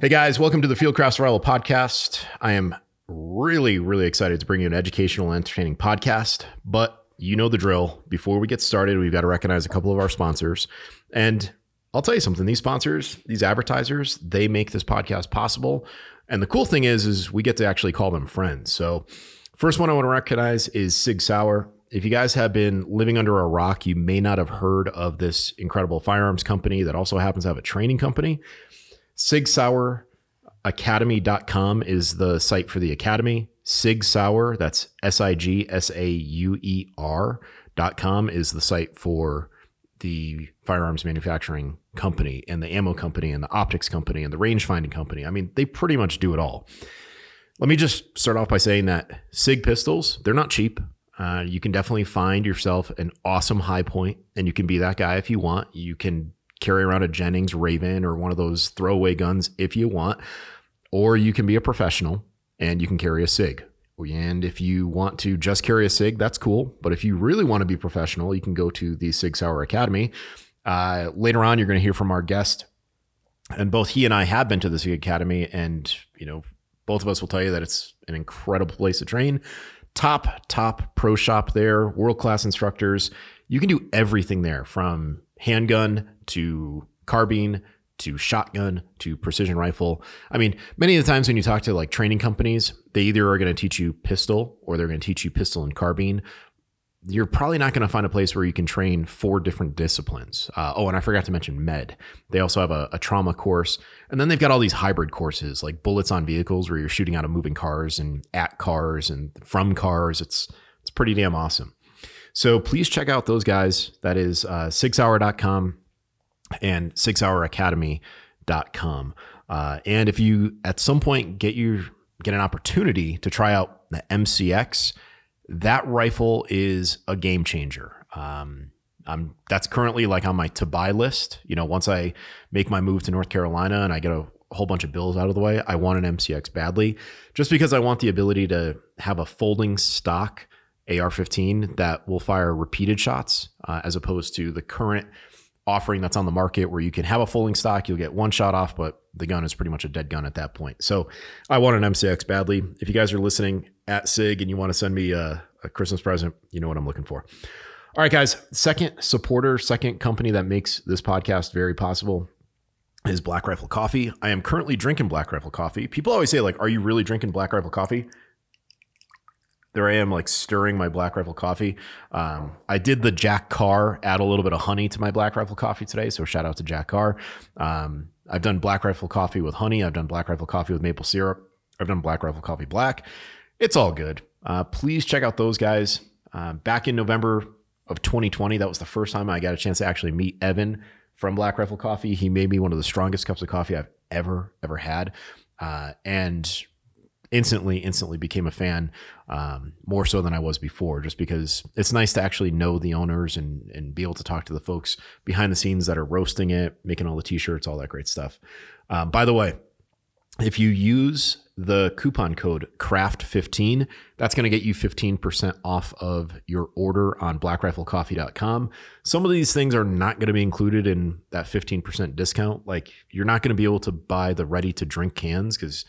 Hey guys, welcome to the Fieldcraft Survival Podcast. I am really, really excited to bring you an educational entertaining podcast, but you know the drill. Before we get started, we've got to recognize a couple of our sponsors. And I'll tell you something, these sponsors, these advertisers, they make this podcast possible. And the cool thing is, is we get to actually call them friends. So first one I want to recognize is Sig Sauer. If you guys have been living under a rock, you may not have heard of this incredible firearms company that also happens to have a training company. Sig Sauer Academy.com is the site for the academy. Sig Sauer, that's S I G S A U E R.com, is the site for the firearms manufacturing company and the ammo company and the optics company and the range finding company. I mean, they pretty much do it all. Let me just start off by saying that SIG pistols, they're not cheap. Uh, you can definitely find yourself an awesome Hi-Point, and you can be that guy if you want. You can carry around a Jennings Raven or one of those throwaway guns if you want, or you can be a professional and you can carry a SIG. And if you want to just carry a SIG, that's cool. But if you really want to be professional, you can go to the SIG Sauer Academy. Uh, later on, you're going to hear from our guest, and both he and I have been to the SIG Academy, and you know, both of us will tell you that it's an incredible place to train. Top, top pro shop there, world class instructors. You can do everything there from handgun to carbine to shotgun to precision rifle. I mean, many of the times when you talk to like training companies, they either are going to teach you pistol or they're going to teach you pistol and carbine. You're probably not going to find a place where you can train four different disciplines. Uh, oh, and I forgot to mention med. They also have a, a trauma course. And then they've got all these hybrid courses like bullets on vehicles where you're shooting out of moving cars and at cars and from cars. It's, it's pretty damn awesome. So please check out those guys. That is uh, sigsauer.com and sigsaueracademy.com. Uh, and if you at some point get your get an opportunity to try out the MCX, that rifle is a game changer. Um, I'm that's currently like on my to buy list. You know, once I make my move to North Carolina and I get a whole bunch of bills out of the way, I want an MCX badly, just because I want the ability to have a folding stock AR-15 that will fire repeated shots, uh, as opposed to the current offering that's on the market where you can have a folding stock, you'll get one shot off, but the gun is pretty much a dead gun at that point. So I want an MCX badly. If you guys are listening at SIG and you want to send me a, a Christmas present, you know what I'm looking for. All right, guys. Second supporter, second company that makes this podcast very possible is Black Rifle Coffee. I am currently drinking Black Rifle Coffee. People always say, like, are you really drinking Black Rifle Coffee? There I am, like stirring my Black Rifle coffee. Um, I did the Jack Carr, add a little bit of honey to my Black Rifle coffee today. So shout out to Jack Carr. Um, I've done Black Rifle coffee with honey. I've done Black Rifle coffee with maple syrup. I've done Black Rifle coffee black. It's all good. Uh, please check out those guys. Uh, back in November of 2020, that was the first time I got a chance to actually meet Evan from Black Rifle Coffee. He made me one of the strongest cups of coffee I've ever, ever had. Uh, and instantly, instantly became a fan um, more so than I was before, just because it's nice to actually know the owners and and be able to talk to the folks behind the scenes that are roasting it, making all the t-shirts, all that great stuff. Um, by the way, if you use the coupon code craft15 that's going to get you 15% off of your order on blackriflecoffee.com some of these things are not going to be included in that 15% discount like you're not going to be able to buy the ready to drink cans because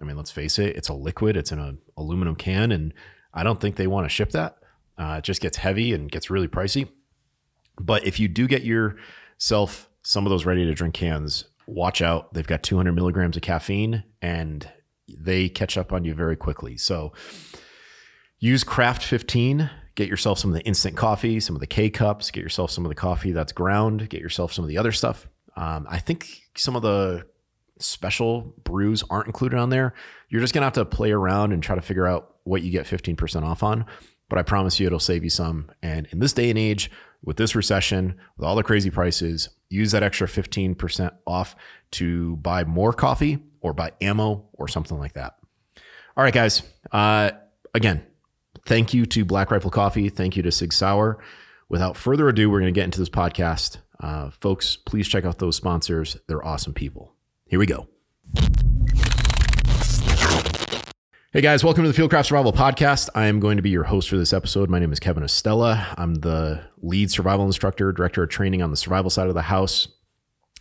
I mean, let's face it, it's a liquid, it's in an aluminum can, and I don't think they want to ship that. Uh, it just gets heavy and gets really pricey. But if you do get yourself some of those ready to drink cans, watch out. They've got 200 milligrams of caffeine and they catch up on you very quickly. So use Craft 15. Get yourself some of the instant coffee, some of the K cups, get yourself some of the coffee that's ground, get yourself some of the other stuff. Um, I think some of the special brews aren't included on there. You're just going to have to play around and try to figure out what you get 15% off on. But I promise you it'll save you some. And in this day and age, with this recession, with all the crazy prices, use that extra 15% off to buy more coffee or buy ammo or something like that. All right, guys. Uh, again, thank you to Black Rifle Coffee. Thank you to Sig Sauer. Without further ado, we're going to get into this podcast. Uh, folks, please check out those sponsors. They're awesome people. Here we go. Hey guys, welcome to the Fieldcraft Survival Podcast. I am going to be your host for this episode. My name is Kevin Estela. I'm the lead survival instructor, director of training on the survival side of the house.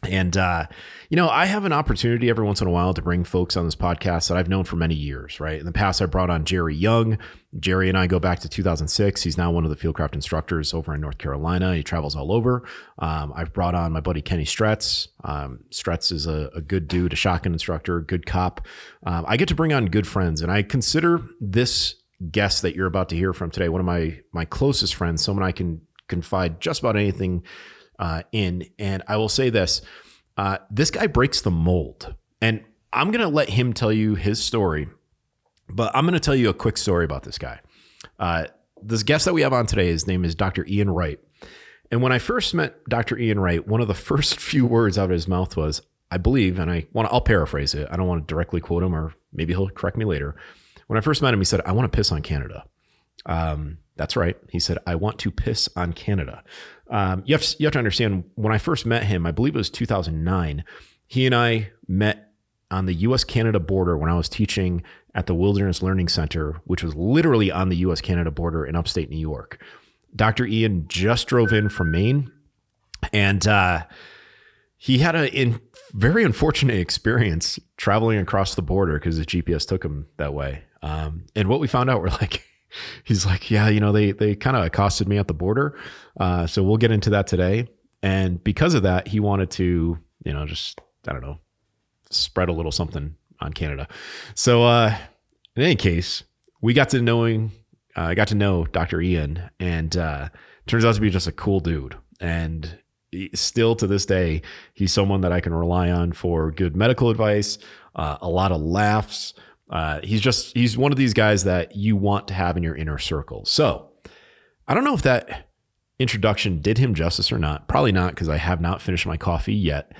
And, uh, you know, I have an opportunity every once in a while to bring folks on this podcast that I've known for many years, right? In the past, I brought on Jerry Young. Jerry and I go back to 2006. He's now one of the Fieldcraft instructors over in North Carolina. He travels all over. Um, I've brought on my buddy Kenny Stretz. Um, Stretz is a, a, good dude, a shotgun instructor, good cop. Um, I get to bring on good friends, and I consider this guest that you're about to hear from today one of my my closest friends, someone I can confide just about anything uh, in. And I will say this uh, this guy breaks the mold. And I'm going to let him tell you his story, but I'm going to tell you a quick story about this guy. Uh, this guest that we have on today, his name is Dr. Ian Wright. And when I first met Dr. Ian Wright, one of the first few words out of his mouth was, I believe, and I want to, I'll paraphrase it. I don't want to directly quote him, or maybe he'll correct me later. When I first met him, he said, I want to piss on Canada. Um, that's right. He said, I want to piss on Canada. Um, you, have to, you have to understand, when I first met him, I believe it was 2009, he and I met on the US Canada border when I was teaching at the Wilderness Learning Center, which was literally on the US Canada border in upstate New York. Dr. Ian just drove in from Maine and uh, he had a in, very unfortunate experience traveling across the border because his GPS took him that way. Um, and what we found out, we're like, he's like, yeah, you know, they they kind of accosted me at the border. Uh, so we'll get into that today. And because of that, he wanted to, you know, just I don't know, spread a little something on Canada. So uh, in any case, we got to knowing, uh, I got to know Dr. Ian, and uh, turns out to be just a cool dude. And still to this day, he's someone that I can rely on for good medical advice, uh, a lot of laughs. Uh, he's just he's one of these guys that you want to have in your inner circle. So I don't know if that introduction did him justice or not. Probably not because I have not finished my coffee yet.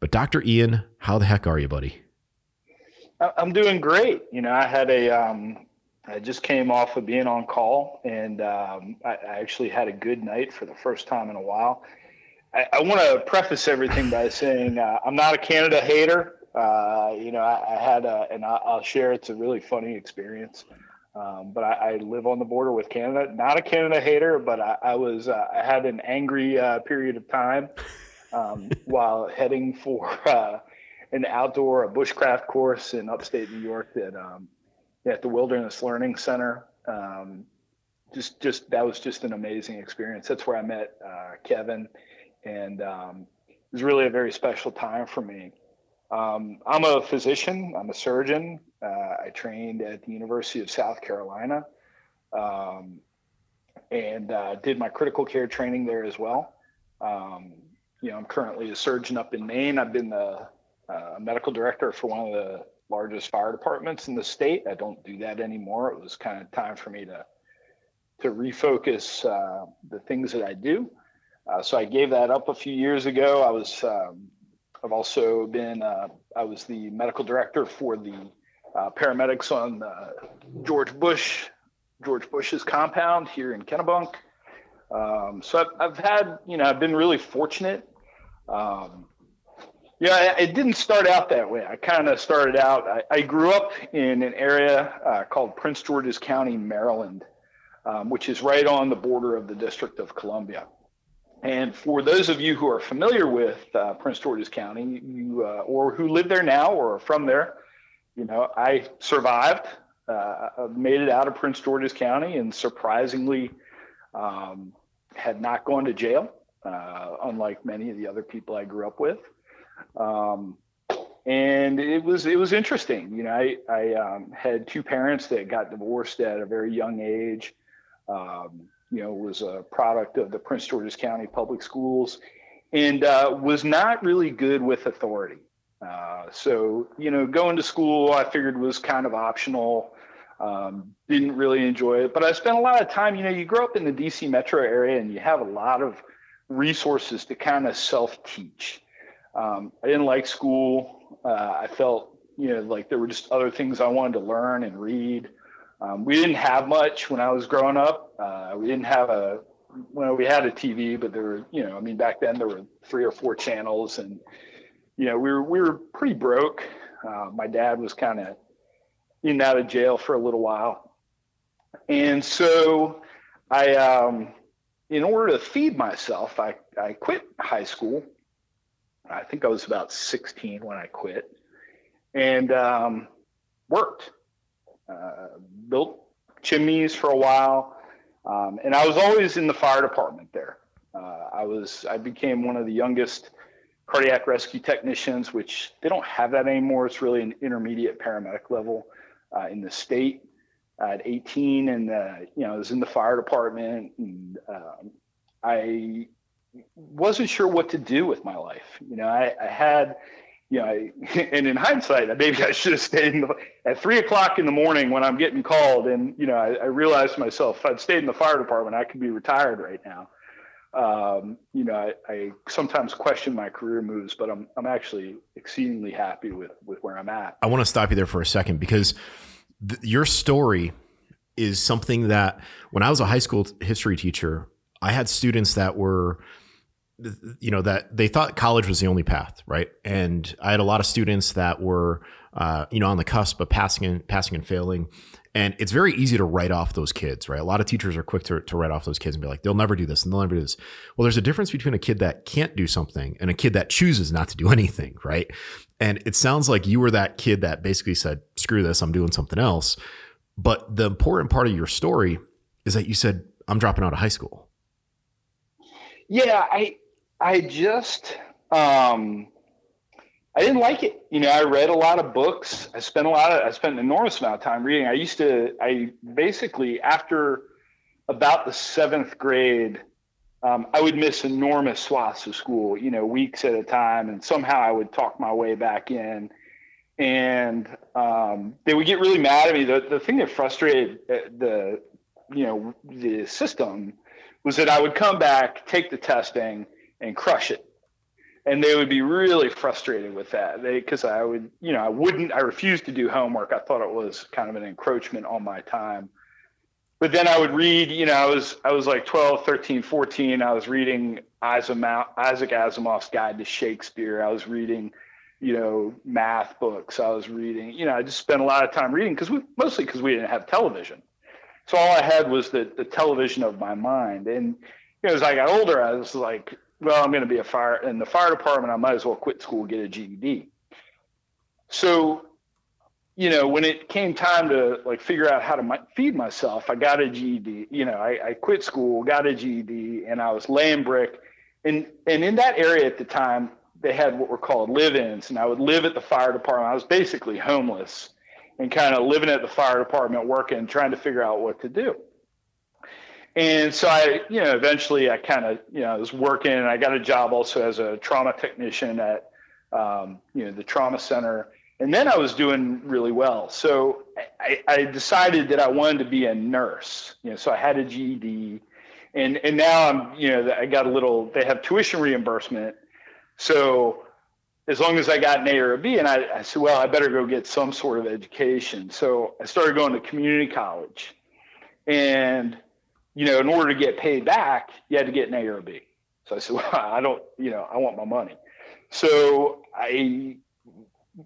But Dr. Ian, how the heck are you, buddy? I'm doing great. You know, I had a um, I just came off of being on call, and um, I, I, actually had a good night for the first time in a while. I, I want to preface everything by saying uh, I'm not a Canada hater. Uh, you know, I, I had a, and I'll share. It's a really funny experience. Um, but I, I, live on the border with Canada. Not a Canada hater, but I, I was uh, I had an angry uh, period of time um, while heading for uh, an outdoor a bushcraft course in upstate New York that um, at the Wilderness Learning Center. Um, just just that was just an amazing experience. That's where I met uh, Kevin, and um, it was really a very special time for me. Um, I'm a physician. I'm a surgeon. Uh, I trained at the University of South Carolina, um, and uh, did my critical care training there as well. Um, you know, I'm currently a surgeon up in Maine. I've been the uh, medical director for one of the largest fire departments in the state. I don't do that anymore. It was kind of time for me to to refocus uh, the things that I do. Uh, so I gave that up a few years ago. I was um, I've also been, uh, I was the medical director for the uh, paramedics on uh, George Bush, George Bush's compound here in Kennebunk. Um, so I've, I've, had, you know, I've been really fortunate. Um, yeah, it didn't start out that way. I kind of started out, I, I, grew up in an area uh, called Prince George's County, Maryland, um, which is right on the border of the District of Columbia. And for those of you who are familiar with uh, Prince George's County, you uh, or who live there now or are from there, you know, I survived, uh, made it out of Prince George's County, and surprisingly, um, had not gone to jail, uh, unlike many of the other people I grew up with. Um, and it was it was interesting. You know, I I um, had two parents that got divorced at a very young age. Um, you know, was a product of the Prince George's County Public Schools and uh, was not really good with authority. Uh, so, you know, going to school I figured was kind of optional. Um, didn't really enjoy it, but I spent a lot of time, you know, you grow up in the DC metro area and you have a lot of resources to kind of self teach. Um, I didn't like school. Uh, I felt, you know, like there were just other things I wanted to learn and read. Um, we didn't have much when I was growing up. Uh, we didn't have a well, we had a TV, but there were, you know, I mean, back then there were three or four channels, and you know, we were we were pretty broke. Uh, my dad was kind of in and out of jail for a little while, and so I, um, in order to feed myself, I I quit high school, I think I was about 16 when I quit, and um, worked, uh, built chimneys for a while, um, and I was always in the fire department there. Uh, I was I became one of the youngest cardiac rescue technicians, which they don't have that anymore. It's really an intermediate paramedic level uh, in the state. At 18, and uh, you know, I was in the fire department, and um, I wasn't sure what to do with my life. You know, I, I had, know, I, and in hindsight, maybe I should have stayed in the, at three o'clock in the morning when I'm getting called. And, you know, I, I realized to myself, if I'd stayed in the fire department, I could be retired right now um, you know, I, I, sometimes question my career moves, but I'm I'm actually exceedingly happy with with where I'm at. I want to stop you there for a second because th- your story is something that when I was a high school history teacher, I had students that were you know that they thought college was the only path right and i had a lot of students that were uh, you know on the cusp of passing and passing and failing and it's very easy to write off those kids, right? A lot of teachers are quick to, to write off those kids and be like, they'll never do this and they'll never do this. Well, there's a difference between a kid that can't do something and a kid that chooses not to do anything, right? And it sounds like you were that kid that basically said, screw this, I'm doing something else. But the important part of your story is that you said, I'm dropping out of high school. Yeah, I I just um I didn't like it. You know, I read a lot of books. I spent a lot of I spent an enormous amount of time reading. I used to I basically after about the seventh grade, um, I would miss enormous swaths of school, you know, weeks at a time, and somehow I would talk my way back in. And um, they would get really mad at me. The the thing that frustrated uh, the you know the system was that I would come back, take the testing, and crush it and they would be really frustrated with that They, because I would, you know, I wouldn't, I refused to do homework. I thought it was kind of an encroachment on my time. But then I would read, you know, I was, I was like 12, 13, 14. I was reading Isaac Asimov's Guide to Shakespeare. I was reading, you know, math books. I was reading, you know, I just spent a lot of time reading because we, mostly because we didn't have television. So all I had was the, the television of my mind. And, you know, as I got older, I was like, well, I'm going to be a fire in the fire department. I might as well quit school, get a GED. So, you know, when it came time to like figure out how to feed myself, I got a GED. You know, I, I quit school, got a GED, and I was laying brick. And and in that area at the time, they had what were called live-ins, and I would live at the fire department. I was basically homeless and kind of living at the fire department, working, trying to figure out what to do and so I, you know, eventually I kind of, you know, was working and I got a job also as a trauma technician at, um, you know, the trauma center. And then I was doing really well. So I, I, decided that I wanted to be a nurse, you know, so I had a GED and, and now I'm, you know, I got a little, they have tuition reimbursement. So as long as I got an A or a B and I, I said, well, I better go get some sort of education. So I started going to community college and you know, in order to get paid back, you had to get an A or a B. So I said, well, I don't, you know, I want my money. So I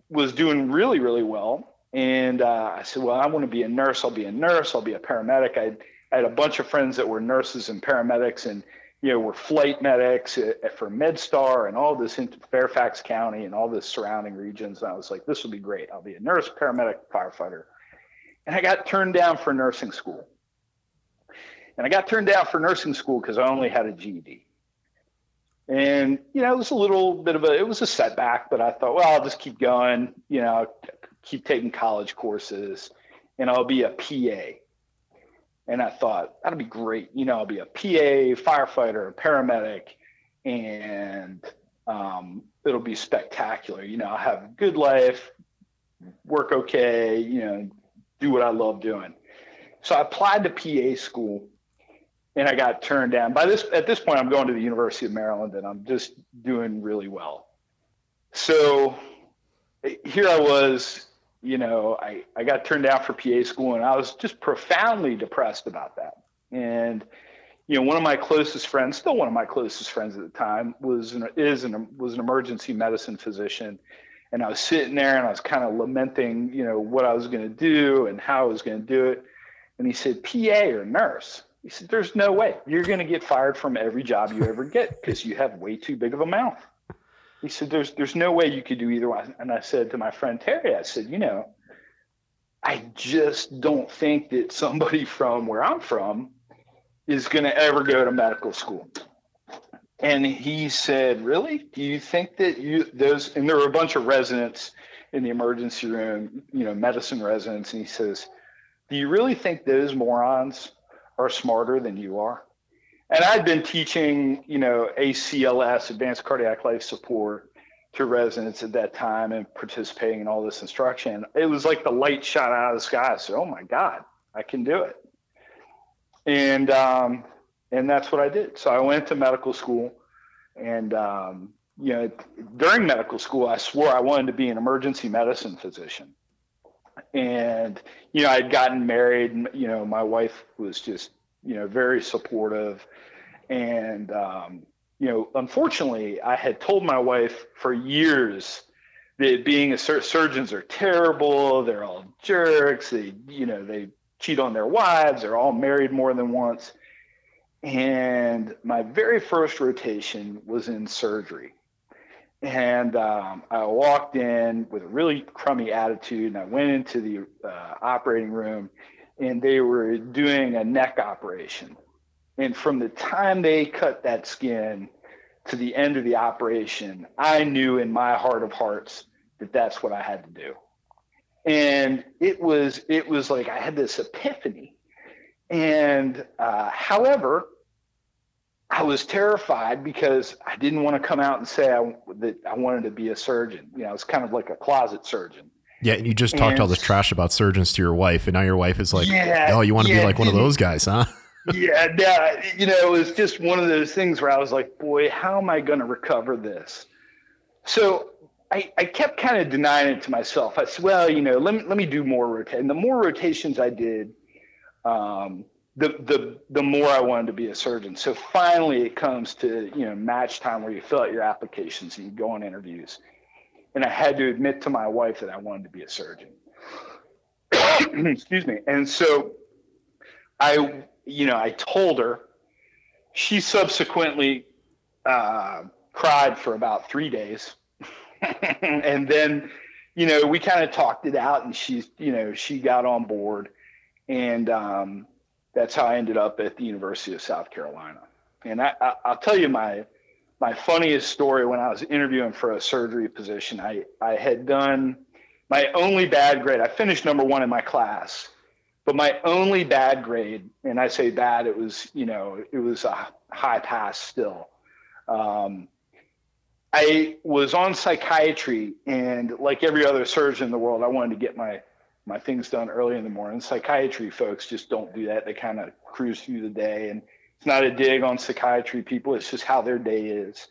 was doing really, really well. And uh, I said, well, I want to be a nurse. I'll be a nurse. I'll be a paramedic. I, I had a bunch of friends that were nurses and paramedics and, you know, were flight medics for MedStar and all this in Fairfax County and all the surrounding regions. And I was like, this will be great. I'll be a nurse, paramedic, firefighter. And I got turned down for nursing school. And I got turned down for nursing school because I only had a GED. And, you know, it was a little bit of a, it was a setback, but I thought, well, I'll just keep going, you know, keep taking college courses and I'll be a PA. And I thought, that'll be great. You know, I'll be a PA, firefighter, paramedic, and um, it'll be spectacular. You know, I'll have a good life, work okay, you know, do what I love doing. So I applied to PA school and I got turned down. By this at this point, I'm going to the University of Maryland, and I'm just doing really well. So here I was, you know, I, I got turned down for PA school, and I was just profoundly depressed about that. And you know, one of my closest friends, still one of my closest friends at the time, was an, is an was an emergency medicine physician, and I was sitting there and I was kind of lamenting, you know, what I was going to do and how I was going to do it. And he said, "PA or nurse?" He said, There's no way. You're going to get fired from every job you ever get because you have way too big of a mouth. He said, "There's there's no way you could do either one." And I said to my friend Terry, I said, "You know, I just don't think that somebody from where I'm from is going to ever go to medical school." And he said, "Really? Do you think that you those?" And there were a bunch of residents in the emergency room, you know, medicine residents, and he says, "Do you really think those morons are smarter than you are?" and I'd been teaching, you know, ACLS, advanced cardiac life support, to residents at that time and participating in all this instruction. It was like the light shot out of the sky. I said, "Oh my God, I can do it," and um, and that's what I did. So I went to medical school, and um, you know, during medical school, I swore I wanted to be an emergency medicine physician. And you know, I'd gotten married. And, you know, my wife was just you know very supportive and, um, you know, unfortunately, I had told my wife for years that being a sur- surgeons are terrible. They're all jerks. They, you know, they cheat on their wives. They're all married more than once. And my very first rotation was in surgery. And um, I walked in with a really crummy attitude, and I went into the uh, operating room, and they were doing a neck operation. And from the time they cut that skin to the end of the operation, I knew in my heart of hearts that that's what I had to do. And it was it was like I had this epiphany. And uh, however, I was terrified because I didn't want to come out and say I, that I wanted to be a surgeon. You know, it's kind of like a closet surgeon. Yeah, and you just talked and, all this trash about surgeons to your wife, and now your wife is like, yeah, "Oh, you want to yeah, be like one of those guys, huh?" yeah, yeah, you know, it was just one of those things where I was like, boy, how am I going to recover this? So I, I kept kind of denying it to myself. I said, well, you know, let me, let me do more rotation. The more rotations I did, um, the, the, the more I wanted to be a surgeon. So finally it comes to, you know, match time where you fill out your applications and you go on interviews. And I had to admit to my wife that I wanted to be a surgeon. Excuse me. And so I you know, I told her. She subsequently uh, cried for about three days, and then, you know, we kind of talked it out, and she's, you know, she got on board, and um, that's how I ended up at the University of South Carolina. And I, I, I'll tell you my my funniest story when I was interviewing for a surgery position. I I had done my only bad grade. I finished number one in my class but my only bad grade, and I say bad, it was, you know, it was a high pass still. Um, I was on psychiatry, and like every other surgeon in the world, I wanted to get my my things done early in the morning. Psychiatry folks just don't do that; they kind of cruise through the day, and it's not a dig on psychiatry people. It's just how their day is.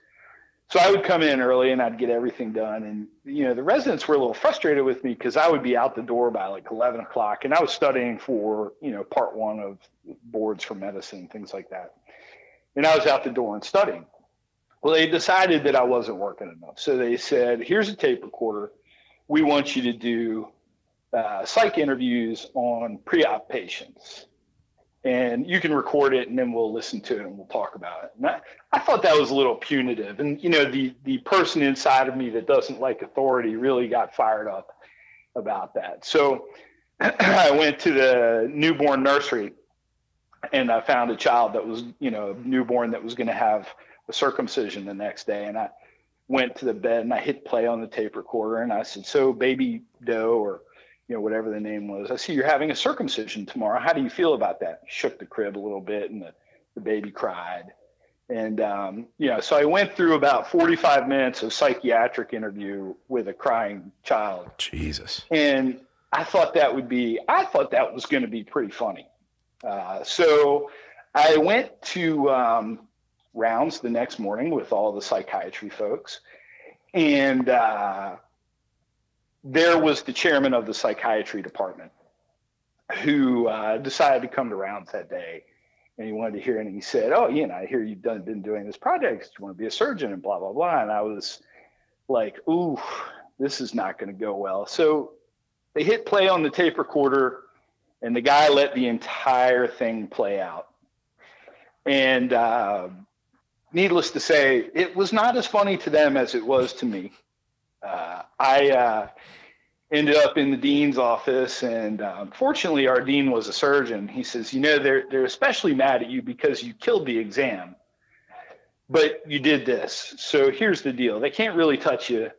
So I would come in early and I'd get everything done. And, you know, the residents were a little frustrated with me because I would be out the door by like 11 o'clock and I was studying for, you know, part one of boards for medicine, things like that. And I was out the door and studying. Well, they decided that I wasn't working enough. So they said, here's a tape recorder. We want you to do uh, psych interviews on pre op patients and you can record it and then we'll listen to it and we'll talk about it. And I, I thought that was a little punitive. And, you know, the, the person inside of me that doesn't like authority really got fired up about that. So I went to the newborn nursery and I found a child that was, you know, a newborn that was going to have a circumcision the next day. And I went to the bed and I hit play on the tape recorder and I said, so baby doe or you know, whatever the name was. I see you're having a circumcision tomorrow. How do you feel about that? Shook the crib a little bit, and the, the baby cried. And um, you know, so I went through about 45 minutes of psychiatric interview with a crying child. Jesus. And I thought that would be, I thought that was going to be pretty funny. Uh, so I went to um, rounds the next morning with all the psychiatry folks, and uh, there was the chairman of the psychiatry department who uh, decided to come to rounds that day. And he wanted to hear and he said oh you know i hear you've done, been doing this project. You want to be a surgeon and blah blah blah. And i was like ooh this is not going to go well. So they hit play on the tape recorder and the guy let the entire thing play out. And uh, needless to say, it was not as funny to them as it was to me. Uh, I uh, ended up in the dean's office, and um, fortunately, our dean was a surgeon. He says, "You know, they're they're especially mad at you because you killed the exam, but you did this. So here's the deal: they can't really touch you."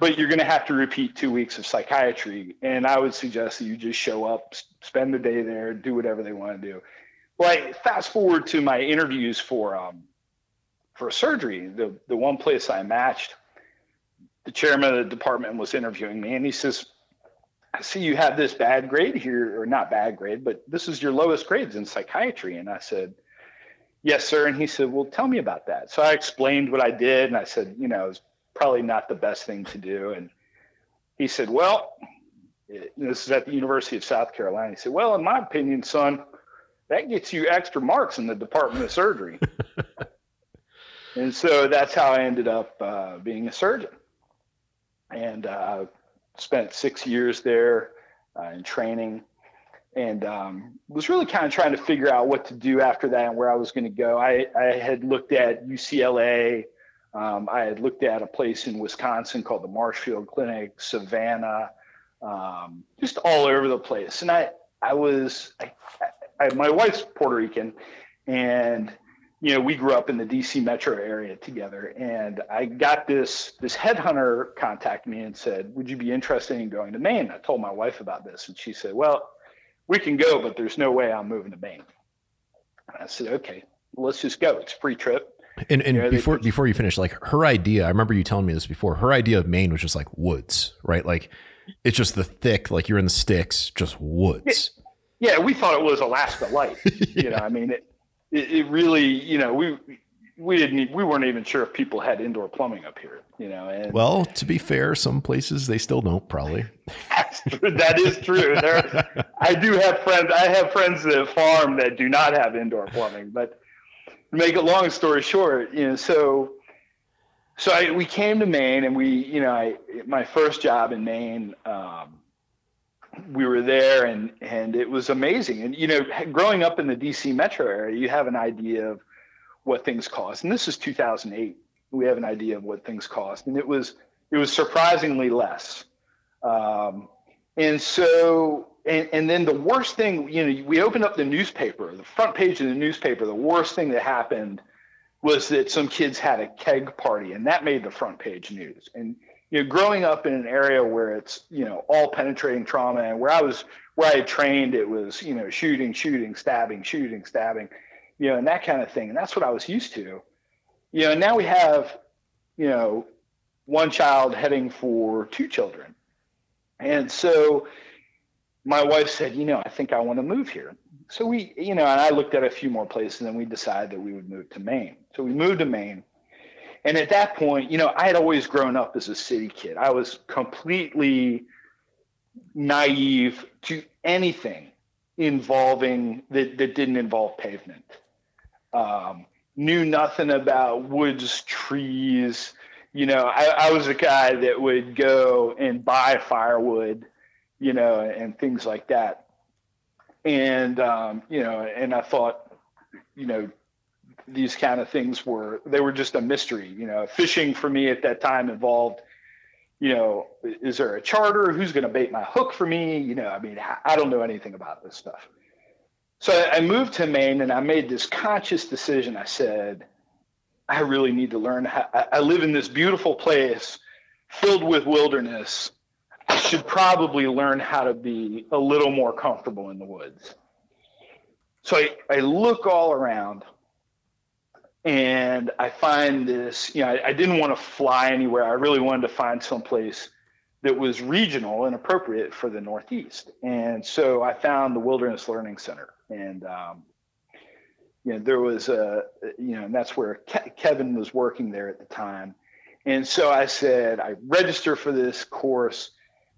But you're going to have to repeat two weeks of psychiatry. And I would suggest that you just show up, spend the day there, do whatever they want to do. Well, I fast forward to my interviews for um, for surgery, the the one place I matched, the chairman of the department was interviewing me, and he says, "I see you have this bad grade here, or not bad grade, but this is your lowest grades in psychiatry." And I said, "Yes, sir." And he said, "Well, tell me about that." So I explained what I did, and I said, "You know, it's probably not the best thing to do." And he said, "Well." This is at the University of South Carolina. He said, "Well, in my opinion, son, that gets you extra marks in the Department of Surgery." and so that's how I ended up uh, being a surgeon, and uh, spent six years there uh, in training, and um, was really kind of trying to figure out what to do after that and where I was going to go. I, I had looked at UCLA. Um, I had looked at a place in Wisconsin called the Marshfield Clinic, Savannah, um, just all over the place. And I, I was, I, I, my wife's Puerto Rican, and you know, we grew up in the DC metro area together. And I got this this headhunter contact me and said, Would you be interested in going to Maine? I told my wife about this, and she said, Well, we can go, but there's no way I'm moving to Maine. And I said, Okay, let's just go. It's a free trip. And, and you know, before before you finish, like her idea, I remember you telling me this before. Her idea of Maine was just like woods, right? Like it's just the thick, like you're in the sticks, just woods. Yeah, yeah we thought it was Alaska light. yeah. You know, I mean, it, it, it really, you know, we we didn't we weren't even sure if people had indoor plumbing up here you know and well to be fair some places they still don't probably. That is true. There i do have friends i have friends that farm that do not have indoor plumbing but to make a long story short you know so so I, we came to maine and we you know I, my first job in maine um, we were there and and it was amazing. And you know growing up in the dc metro area you have an idea of what things cost. And this is 2008 we have an idea of what things cost. And it was it was surprisingly less. Um, and so and, and then the worst thing you know we opened up the newspaper the front page of the newspaper. The worst thing that happened was that some kids had a keg party and that made the front page news. And you know, growing up in an area where it's, you know, all penetrating trauma and where I was, where I had trained, it was, you know, shooting, shooting, stabbing, shooting, stabbing, you know, and that kind of thing. And that's what I was used to. You know, now we have, you know, one child heading for two children. And so my wife said, you know, I think I want to move here. So we, you know, and I looked at a few more places and we decided that we would move to Maine. So we moved to Maine and at that point, you know, I had always grown up as a city kid. I was completely naive to anything involving that, that didn't involve pavement. Um, knew nothing about woods, trees. You know, I, I was a guy that would go and buy firewood, you know, and things like that. And, um, you know, and I thought, you know, these kind of things were they were just a mystery. You know, fishing for me at that time involved, you know, is there a charter? Who's going to bait my hook for me? You know, I mean, I don't know anything about this stuff. So I moved to Maine and I made this conscious decision. I said, I really need to learn how I live in this beautiful place filled with wilderness. I should probably learn how to be a little more comfortable in the woods. So I, I look all around and I find this, you know, I, I didn't want to fly anywhere. I really wanted to find someplace that was regional and appropriate for the Northeast. And so I found the Wilderness Learning Center. And, um, you know, there was a, you know, and that's where Ke- Kevin was working there at the time. And so I said, I register for this course.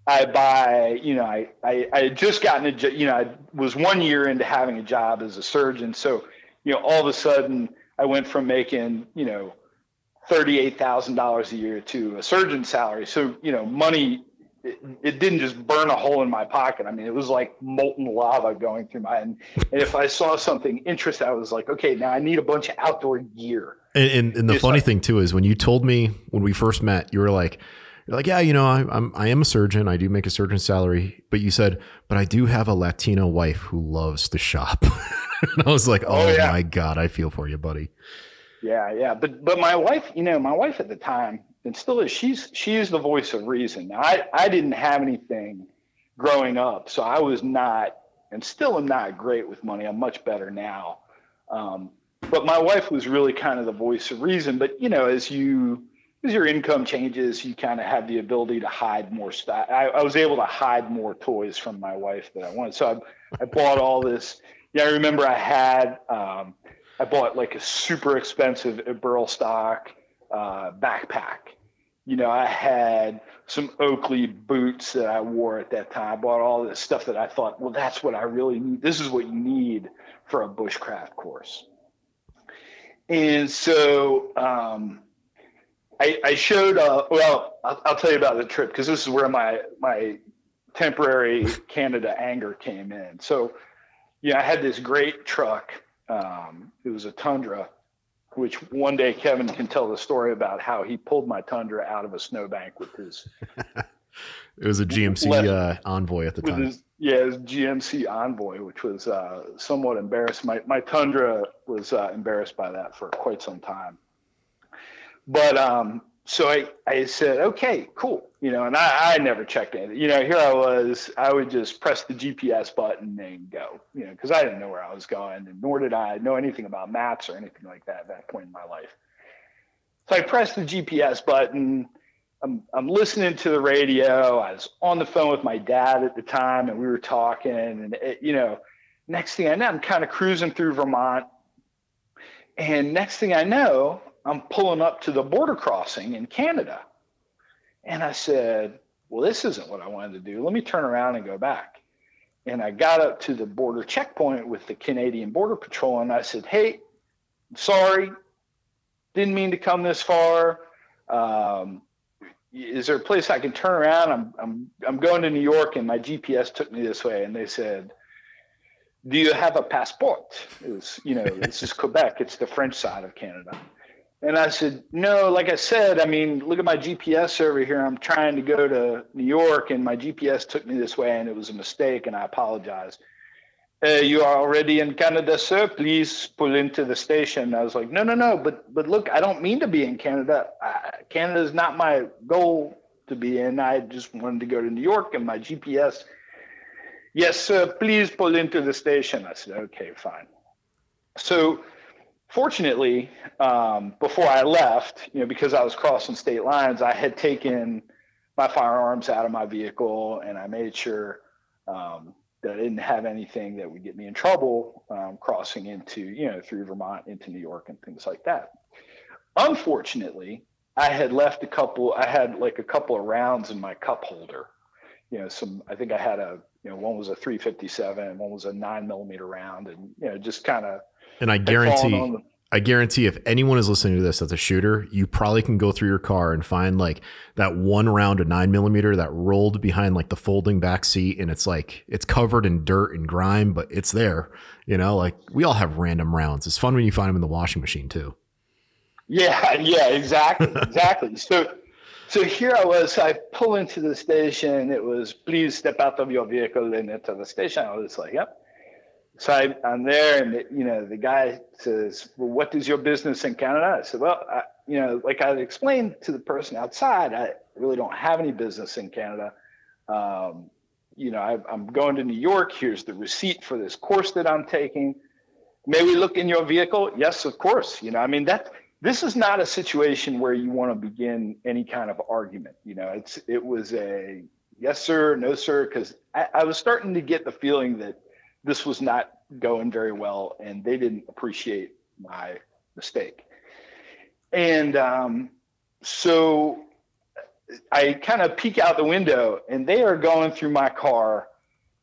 I buy, you know, I, I, I had just gotten a, you know, I was one year into having a job as a surgeon. So, you know, all of a sudden, I went from making, you know, $38,000 a year to a surgeon salary. So, you know, money, it, it, didn't just burn a hole in my pocket. I mean, it was like molten lava going through my. And, and if I saw something interesting, I was like, okay, now I need a bunch of outdoor gear. And, and, and the Just funny like, thing too is when you told me when we first met, you were like, you're like, yeah, you know, I, I'm I am a surgeon. I do make a surgeon's salary, but you said, but I do have a Latino wife who loves to shop. and I was like, oh, oh yeah. my god, I feel for you, buddy. Yeah, yeah, but but my wife, you know, my wife at the time, and still is, she's she's the voice of reason. Now, I I didn't have anything growing up, so I was not, and still am not great with money. I'm much better now. Um, but my wife was really kind of the voice of reason. But you know, as you as your income changes, you kind of have the ability to hide more stuff. I, I, was able to hide more toys from my wife that I wanted. So I, I bought all this. Yeah, I remember I had um, I bought like a super expensive Birlstock uh, backpack. You know, I had some Oakley boots that I wore at that time. I bought all this stuff that I thought, well, that's what I really need. This is what you need for a bushcraft course. And so um, I, I, showed, uh, well, I'll, I'll, tell you about the trip because this is where my, my temporary Canada anger came in. So, yeah, I had this great truck. Um, it was a Tundra, which one day Kevin can tell the story about how he pulled my Tundra out of a snowbank with his. it was a GMC left, uh, Envoy at the time. His, yeah, his GMC Envoy, which was uh, somewhat embarrassed. My my Tundra was uh, embarrassed by that for quite some time. But um, so I, I said, okay, cool, you know, and I, I never checked it. You know, here I was, I would just press the GPS button and go, you know, because I didn't know where I was going, and nor did I know anything about maps or anything like that at that point in my life. So I pressed the GPS button I'm, I'm listening to the radio. I was on the phone with my dad at the time and we were talking and it, you know, next thing I know, I'm kind of cruising through Vermont. And next thing I know, I'm pulling up to the border crossing in Canada. And I said, well, this isn't what I wanted to do. Let me turn around and go back. And I got up to the border checkpoint with the Canadian Border Patrol and I said, hey, sorry, didn't mean to come this far. Um, is there a place I can turn around? I'm, I'm, I'm going to New York and my GPS took me this way. And they said, do you have a passport? It was, you know, this is Quebec. It's the French side of Canada. And I said, no, like I said, I mean, look at my GPS over here. I'm trying to go to New York and my GPS took me this way and it was a mistake and I apologize uh, you are already in Canada, sir. Please pull into the station. I was like, no, no, no. But but look, I don't mean to be in Canada. Canada is not my goal to be in. I just wanted to go to New York, and my GPS. Yes, sir. Please pull into the station. I said, okay, fine. So, fortunately, um, before I left, you know, because I was crossing state lines, I had taken my firearms out of my vehicle, and I made sure. Um, that I didn't have anything that would get me in trouble um, crossing into, you know, through Vermont into New York and things like that. Unfortunately, I had left a couple, I had like a couple of rounds in my cup holder. You know, some, I think I had a, you know, one was a 357 one was a nine millimeter round and, you know, just kind of. And I guarantee I guarantee if anyone is listening to this that's a shooter, you probably can go through your car and find like that one round of nine millimeter that rolled behind like the folding back seat and it's like it's covered in dirt and grime, but it's there. You know, like we all have random rounds. It's fun when you find them in the washing machine too. Yeah, yeah, exactly. exactly. So so here I was, I pull into the station. It was please step out of your vehicle and enter the station. I was like, Yep so I, am there, and the, you know, the guy says, "Well, what is your business in Canada?" I said, "Well, I, you know, like I explained to the person outside, I really don't have any business in Canada. Um, you know, I, I'm going to New York. Here's the receipt for this course that I'm taking. May we look in your vehicle? Yes, of course. You know, I mean that this is not a situation where you want to begin any kind of argument. You know, it's it was a yes sir, no sir, because I, I was starting to get the feeling that this was not going very well and they didn't appreciate my mistake. And um, so I kind of peek out the window and they are going through my car,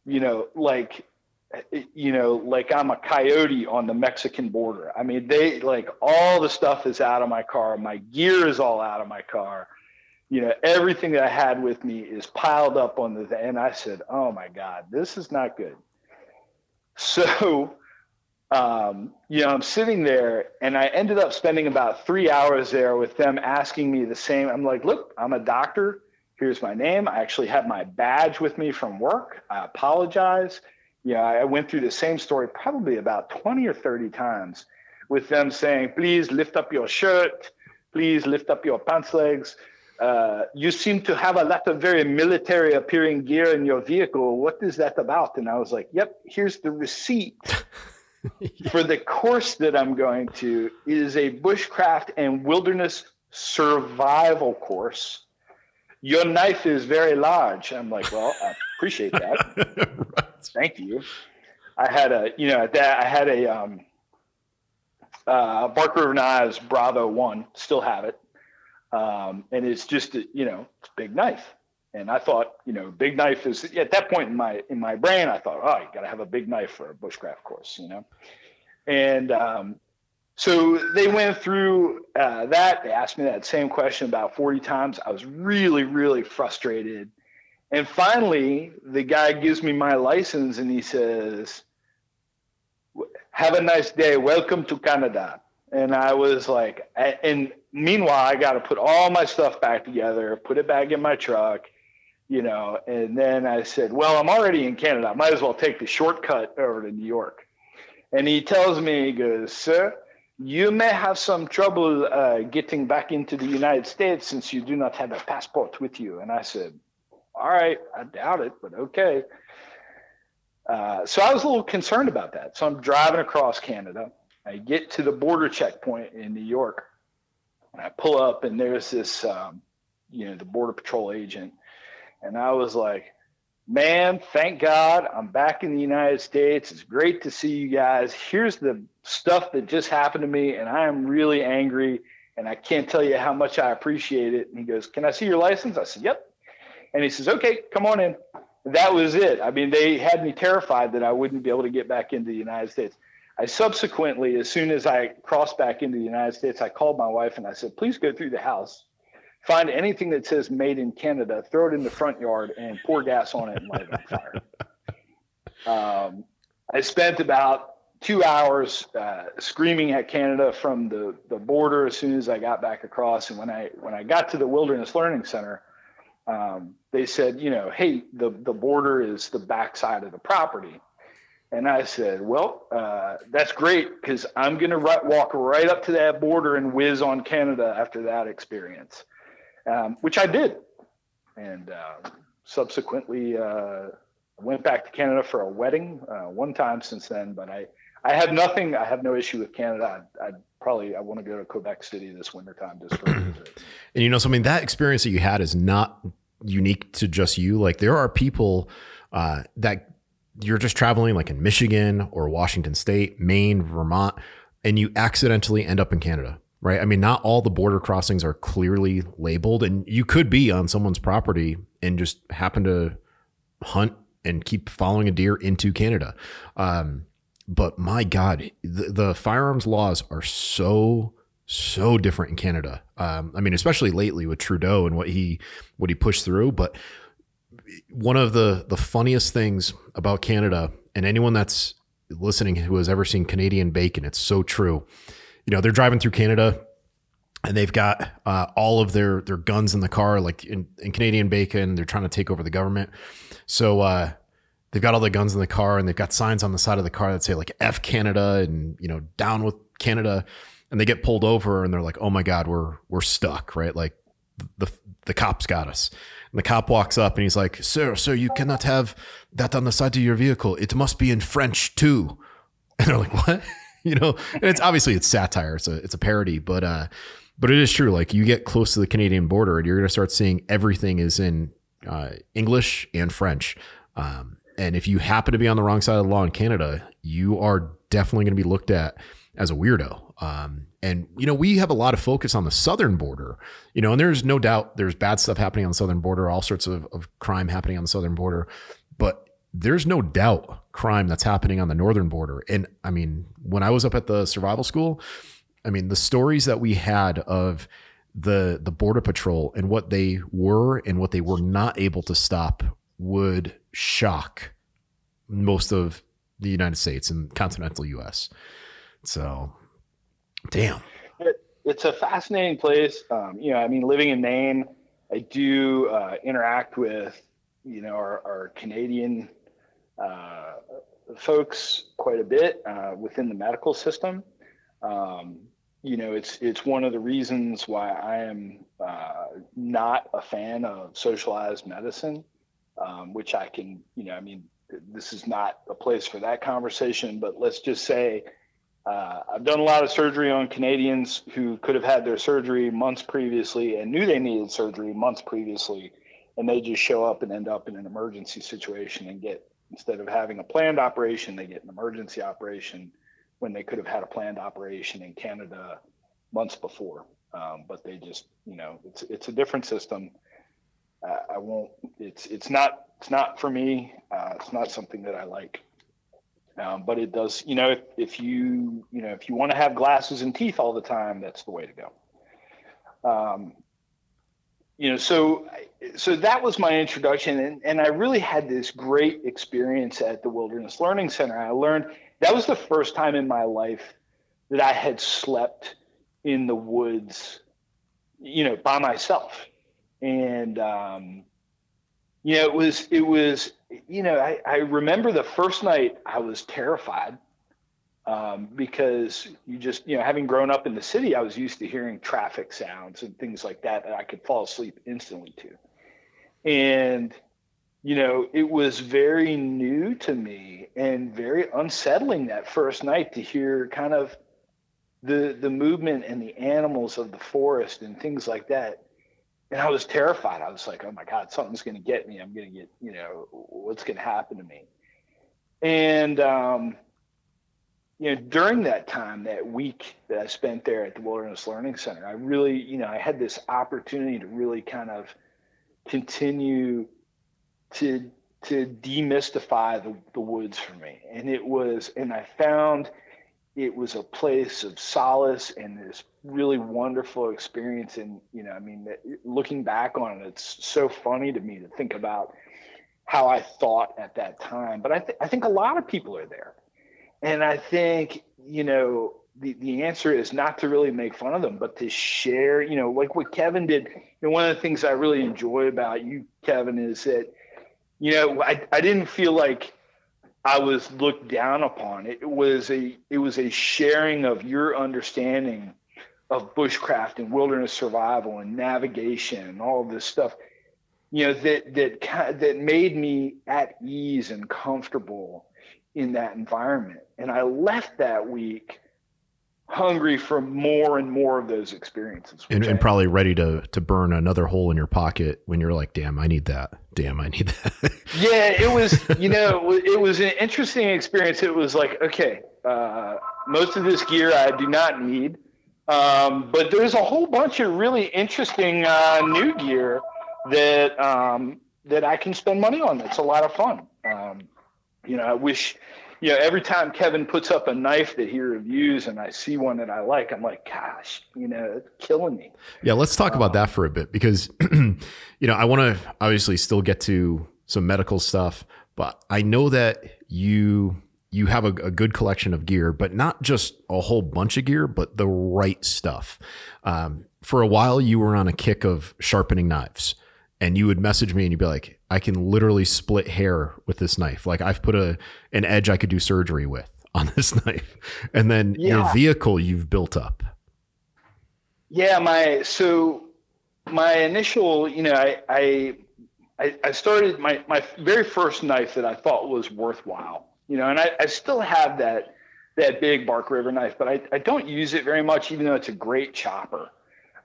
you know, like, you know, like I'm a coyote on the Mexican border. I mean, they like all the stuff is out of my car. My gear is all out of my car. you know, everything that I had with me is piled up on the, and I said, oh my God, this is not good. So, um, you know, I'm sitting there and I ended up spending about three hours there with them asking me the same. I'm like, look, I'm a doctor. Here's my name. I actually have my badge with me from work. I apologize. You know, I went through the same story probably about 20 or 30 times with them saying, please lift up your shirt. Please lift up your pants legs. Uh, you seem to have a lot of very military appearing gear in your vehicle. What is that about? And I was like, yep, here's the receipt for the course that I'm going to. It is a bushcraft and wilderness survival course. Your knife is very large. I'm like, well, I appreciate that. right. Thank you. I had a, you know, that I had a um, uh, Bark River Knives Bravo One, still have it um, and it's just a, you know it's big knife. And I thought, you know, big knife is at that point in my in my brain. I thought, oh, you got to have a big knife for a bushcraft course, you know. And um, so they went through uh, that. They asked me that same question about 40 times. I was really, really frustrated. And finally, the guy gives me my license and he says, "Have a nice day. Welcome to Canada." And I was like, and meanwhile, I got to put all my stuff back together, put it back in my truck, you know. And then I said, well, I'm already in Canada. I might as well take the shortcut over to New York. And he tells me, he goes, sir, you may have some trouble uh, getting back into the United States since you do not have a passport with you. And I said, all right, I doubt it, but okay. Uh, so I was a little concerned about that. So I'm driving across Canada. I get to the border checkpoint in New York and I pull up and there's this, um, you know, the border patrol agent. And I was like, man, thank God I'm back in the United States. It's great to see you guys. Here's the stuff that just happened to me. And I am really angry. And I can't tell you how much I appreciate it. And he goes, Can I see your license? I said, Yep. And he says, Okay, come on in. That was it. I mean, they had me terrified that I wouldn't be able to get back into the United States. I subsequently, as soon as I crossed back into the United States, I called my wife and I said, please go through the house, find anything that says made in Canada, throw it in the front yard and pour gas on it and light it on fire. Um, I spent about two hours uh, screaming at Canada from the, the border as soon as I got back across. And when I, when I got to the Wilderness Learning Center, um, they said, you know, hey, the, the border is the backside of the property. And I said, well, uh, that's great because I'm going to walk right up to that border and whiz on Canada after that experience, um, which I did. And uh, subsequently uh, went back to Canada for a wedding uh, one time since then. But I, I have nothing, I have no issue with Canada. I, I'd probably, I want to go to Quebec City this wintertime just for And you know, something that experience that you had is not unique to just you. Like there are people uh, that you're just traveling like in Michigan or Washington State, Maine, Vermont, and you accidentally end up in Canada, right? I mean, not all the border crossings are clearly labeled, and you could be on someone's property and just happen to hunt and keep following a deer into Canada. Um, but my God, the, the, firearms laws are so so different in Canada. Um, I mean, especially lately with Trudeau and what he what he pushed through, but one of the the funniest things about Canada and anyone that's listening who has ever seen Canadian bacon, it's so true. You know, they're driving through Canada and they've got uh, all of their their guns in the car, like in, in, Canadian bacon. They're trying to take over the government, so uh, they've got all the guns in the car and they've got signs on the side of the car that say like "F Canada" and you know "Down with Canada," and they get pulled over and they're like, "Oh my God, we're we're stuck!" Right? Like the the cops got us. And the cop walks up and he's like, Sir, sir, you cannot have that on the side of your vehicle. It must be in French too. And they're like, What? you know, and it's obviously it's satire, it's a it's a parody, but uh but it is true. Like you get close to the Canadian border and you're gonna start seeing everything is in uh, English and French. Um, and if you happen to be on the wrong side of the law in Canada, you are definitely going to be looked at as a weirdo. Um, and you know, we have a lot of focus on the southern border, you know, and there's no doubt there's bad stuff happening on the southern border, all sorts of, of crime happening on the southern border, but there's no doubt crime that's happening on the northern border. And I mean, when I was up at the survival school, I mean, the stories that we had of the the border patrol and what they were and what they were not able to stop would shock most of the United States and continental U.S. So, damn. It, it's a fascinating place. Um, you know, I mean, living in Maine, I do uh, interact with you know our, our Canadian uh, folks quite a bit uh, within the medical system. Um, you know, it's it's one of the reasons why I am uh, not a fan of socialized medicine, um, which I can, you know, I mean, this is not a place for that conversation, but let's just say uh, I've done a lot of surgery on Canadians who could have had their surgery months previously and knew they needed surgery months previously, and they just show up and end up in an emergency situation and get instead of having a planned operation, they get an emergency operation when they could have had a planned operation in Canada months before. Um, but they just, you know, it's it's a different system. Uh, I won't. It's it's not it's not for me. Uh, it's not something that I like. Um, but it does, you know, if, if you you know if you want to have glasses and teeth all the time, that's the way to go. Um, you know, so so that was my introduction, and, and I really had this great experience at the Wilderness Learning Center. I learned that was the first time in my life that I had slept in the woods, you know, by myself. And, um, you know, it was, it was, you know, I, I remember the first night I was terrified um, because you just, you know, having grown up in the city, I was used to hearing traffic sounds and things like that that I could fall asleep instantly to. And, you know, it was very new to me and very unsettling that first night to hear kind of the the movement and the animals of the forest and things like that. And I was terrified. I was like, oh my God, something's going to get me. I'm going to get, you know, what's going to happen to me. And, um, you know, during that time, that week that I spent there at the Wilderness Learning Center, I really, you know, I had this opportunity to really kind of continue to to demystify the, the woods for me. And it was, and I found it was a place of solace and this really wonderful experience. And, you know, I mean, looking back on it, it's so funny to me to think about how I thought at that time. But I, th- I think a lot of people are there. And I think, you know, the, the answer is not to really make fun of them, but to share, you know, like what Kevin did. And one of the things I really enjoy about you, Kevin, is that you know, I, I didn't feel like I was looked down upon. It was a it was a sharing of your understanding of bushcraft and wilderness survival and navigation and all of this stuff. You know that that that made me at ease and comfortable in that environment. And I left that week hungry for more and more of those experiences. And, and probably ready to to burn another hole in your pocket when you're like, damn, I need that. Damn, I need that. yeah, it was, you know, it was an interesting experience. It was like, okay, uh, most of this gear I do not need. Um, but there's a whole bunch of really interesting uh, new gear that um, that I can spend money on. It's a lot of fun. Um, you know, I wish you know, every time Kevin puts up a knife that he reviews and I see one that I like, I'm like, gosh, you know, it's killing me. Yeah, let's talk about that for a bit because, you know, I want to obviously still get to some medical stuff, but I know that you you have a, a, good collection of gear, but not just a whole bunch of gear, but the right stuff. Um, for a while, you were on a kick of sharpening knives and you would message me and you'd be like, I can literally split hair with this knife. Like I've put a an edge I could do surgery with on this knife. And then yeah. your vehicle you've built up. Yeah, my so my initial, you know, I I I, started my my very first knife that I thought was worthwhile, you know, and I, I still have that that big Bark River knife, but I, I don't use it very much, even though it's a great chopper.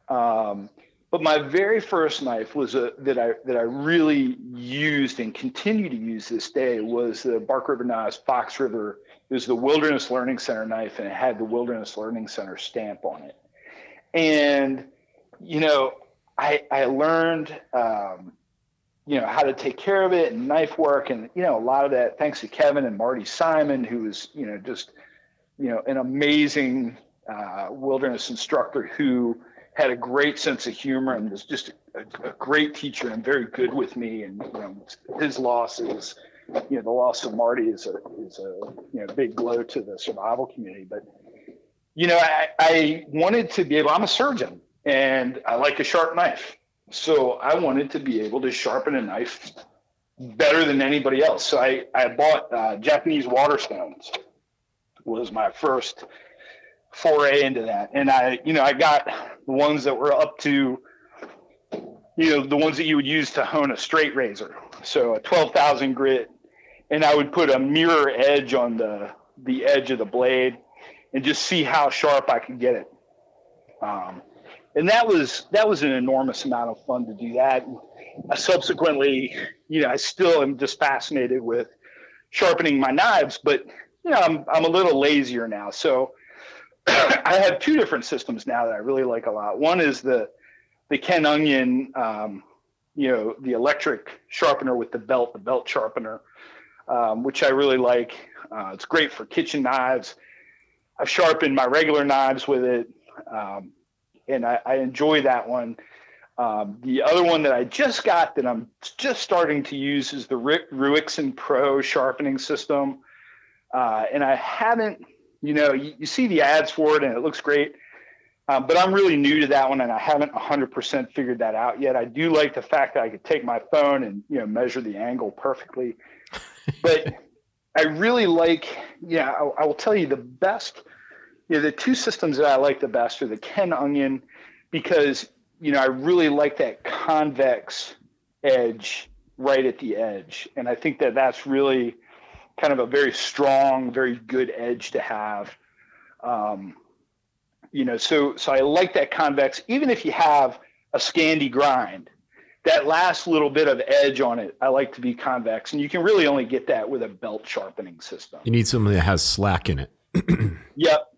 Um, but my very first knife was a that I that I really used and continue to use this day was the Bark River Knives Fox River. It was the Wilderness Learning Center knife, and it had the Wilderness Learning Center stamp on it. And you know, I I learned um, you know how to take care of it and knife work, and you know a lot of that thanks to Kevin and Marty Simon, who was you know just you know an amazing uh, wilderness instructor who had a great sense of humor and was just a, a great teacher and very good with me. And you know, his loss is, you know, the loss of Marty is a is a you know big blow to the survival community. But you know, I, I wanted to be able. I'm a surgeon and I like a sharp knife, so I wanted to be able to sharpen a knife better than anybody else. So I I bought uh, Japanese water stones. Was my first foray into that. And I, you know, I got the ones that were up to, you know, the ones that you would use to hone a straight razor. So a 12,000 grit. And I would put a mirror edge on the, the edge of the blade and just see how sharp I could get it. Um, and that was, that was an enormous amount of fun to do that. I subsequently, you know, I still am just fascinated with sharpening my knives, but you know, I'm, I'm a little lazier now. So, I have two different systems now that I really like a lot. One is the the Ken Onion, um, you know, the electric sharpener with the belt, the belt sharpener, um, which I really like. Uh, it's great for kitchen knives. I've sharpened my regular knives with it, um, and I, I, enjoy that one. Um, the other one that I just got that I'm just starting to use is the Ruixin Pro sharpening system, uh, and I haven't you know, you, you see the ads for it and it looks great. Um, but I'm really new to that one, and I haven't 100% figured that out yet. I do like the fact that I could take my phone and you know measure the angle perfectly. but I really like, yeah, I, I, will tell you the best. You know, the two systems that I like the best are the Ken Onion, because you know I really like that convex edge right at the edge, and I think that that's really kind of a very strong, very good edge to have. Um, you know, so so I like that convex. Even if you have a Scandi grind, that last little bit of edge on it, I like to be convex, and you can really only get that with a belt sharpening system. You need something that has slack in it. yep.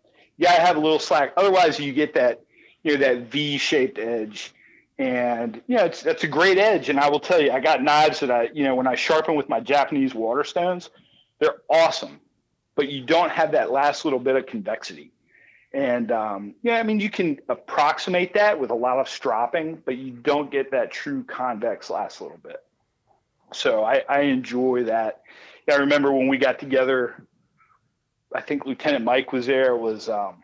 Yeah, I have a little slack. Otherwise, you get that you know that V-shaped edge, and yeah, it's that's a great edge. And I will tell you, I got knives that I you know when I sharpen with my Japanese water stones, they're awesome, but you don't have that last little bit of convexity. And um, yeah, I mean, you can approximate that with a lot of stropping, but you don't get that true convex last little bit. So I, I enjoy that. I remember when we got together, I think Lieutenant Mike was there. Was um,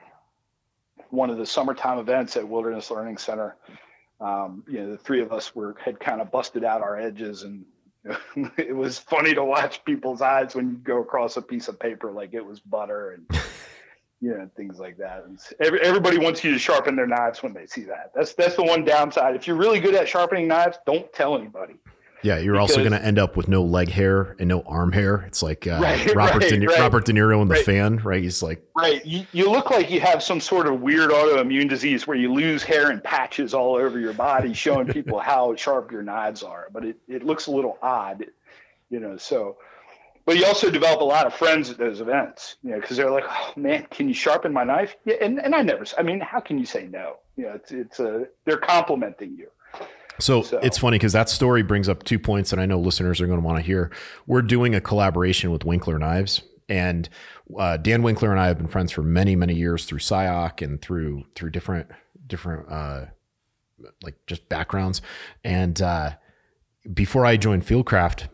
one of the summertime events at Wilderness Learning Center. Um, you know, the three of us were had kind of busted out our edges and it was funny to watch people's eyes when you go across a piece of paper like it was butter and you know things like that. And every, everybody wants you to sharpen their knives when they see that. That's that's the one downside. If you're really good at sharpening knives, don't tell anybody. Yeah, you're because, also going to end up with no leg hair and no arm hair. It's like uh, right, Robert, right, De, right, Robert De Niro in The Fan, right? He's like, right. You, you look like you have some sort of weird autoimmune disease where you lose hair and patches all over your body, showing people how sharp your knives are. But it, it looks a little odd, you know. So, but you also develop a lot of friends at those events, you know, because they're like, oh man, can you sharpen my knife? Yeah, and, and I never, I mean, how can you say no? You know, it's it's a they're complimenting you. So, so, it's funny because that story brings up two points that I know listeners are going to want to hear. We're doing a collaboration with Winkler Knives, and uh, Dan Winkler and I have been friends for many, many years through SIOC and through through different different uh, like just backgrounds. And uh, before I joined Fieldcraft,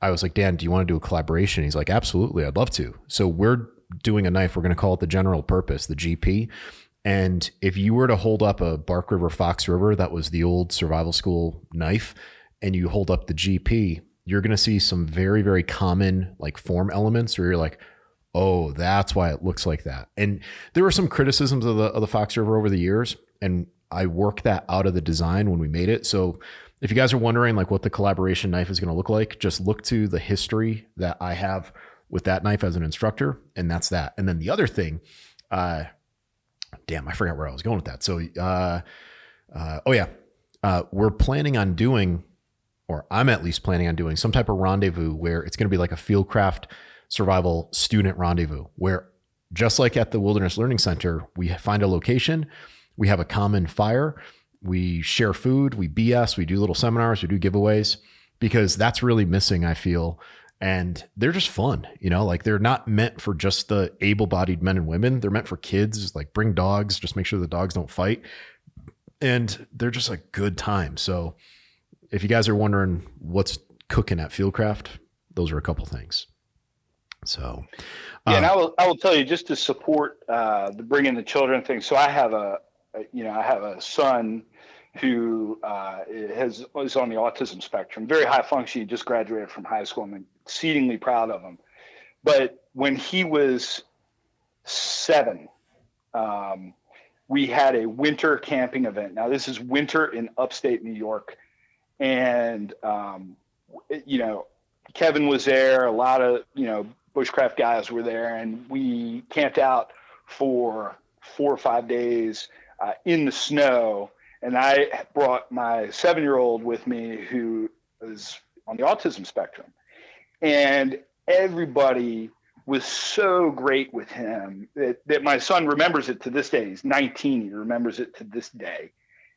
I was like, Dan, do you want to do a collaboration? He's like, absolutely, I'd love to. So we're doing a knife. We're going to call it the General Purpose, the GP. And if you were to hold up a Bark River Fox River, that was the old survival school knife, and you hold up the GP, you're going to see some very, very common like form elements where you're like, oh, that's why it looks like that. And there were some criticisms of the, of the Fox River over the years, and I worked that out of the design when we made it. So if you guys are wondering like what the collaboration knife is going to look like, just look to the history that I have with that knife as an instructor, and that's that. And then the other thing, uh, damn, I forgot where I was going with that. So, uh, uh, oh yeah, uh, we're planning on doing, or I'm at least planning on doing some type of rendezvous where it's going to be like a fieldcraft survival student rendezvous, where just like at the Wilderness Learning Center, we find a location, we have a common fire, we share food, we BS, we do little seminars, we do giveaways, because that's really missing. I feel and they're just fun you know like they're not meant for just the able-bodied men and women they're meant for kids like bring dogs just make sure the dogs don't fight and they're just a good time. So if you guys are wondering what's cooking at Fieldcraft, those are a couple things. So, yeah, and um, I will I will tell you just to support uh, the bringing the children thing. So I have a, you know I have a son who uh, has is on the autism spectrum, very high functioning, just graduated from high school. I'm exceedingly proud of him. But when he was seven, um, we had a winter camping event. Now this is winter in upstate New York, and um, you know Kevin was there. A lot of you know bushcraft guys were there, and we camped out for four or five days uh, in the snow. And I brought my seven year old with me who is on the autism spectrum. And everybody was so great with him that, that my son remembers it to this day. He's 19, he remembers it to this day.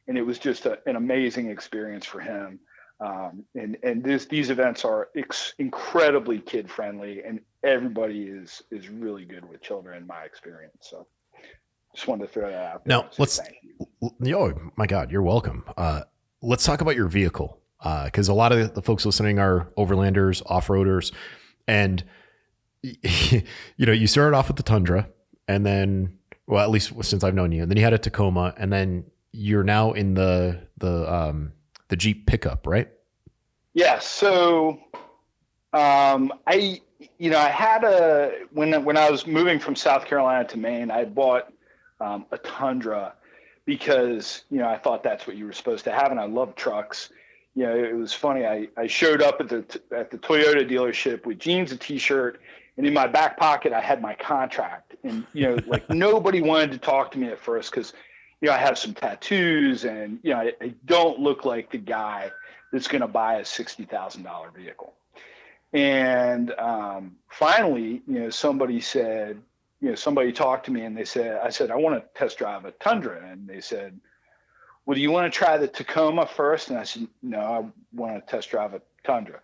And it was just a, an amazing experience for him. Um, and and this, these events are ex- incredibly kid friendly, and everybody is is really good with children in my experience. So just wanted to throw that out. Now let's. Oh my God, you're welcome. Uh, let's talk about your vehicle because uh, a lot of the folks listening are overlanders, off roaders, and you know you started off with the Tundra, and then well at least since I've known you, and then you had a Tacoma, and then you're now in the the um, the Jeep pickup, right? Yeah. So, um, I, you know, I had a when when I was moving from South Carolina to Maine, I bought um, a Tundra because you know I thought that's what you were supposed to have, and I love trucks. You know, it was funny. I, I showed up at the at the Toyota dealership with jeans, a t-shirt, and in my back pocket I had my contract. And you know, like nobody wanted to talk to me at first because you know, I have some tattoos and, you know, I, I don't look like the guy that's going to buy a $60,000 vehicle. And um, finally, you know, somebody said, you know, somebody talked to me and they said, I said, I want to test drive a Tundra. And they said, well, do you want to try the Tacoma first? And I said, no, I want to test drive a Tundra.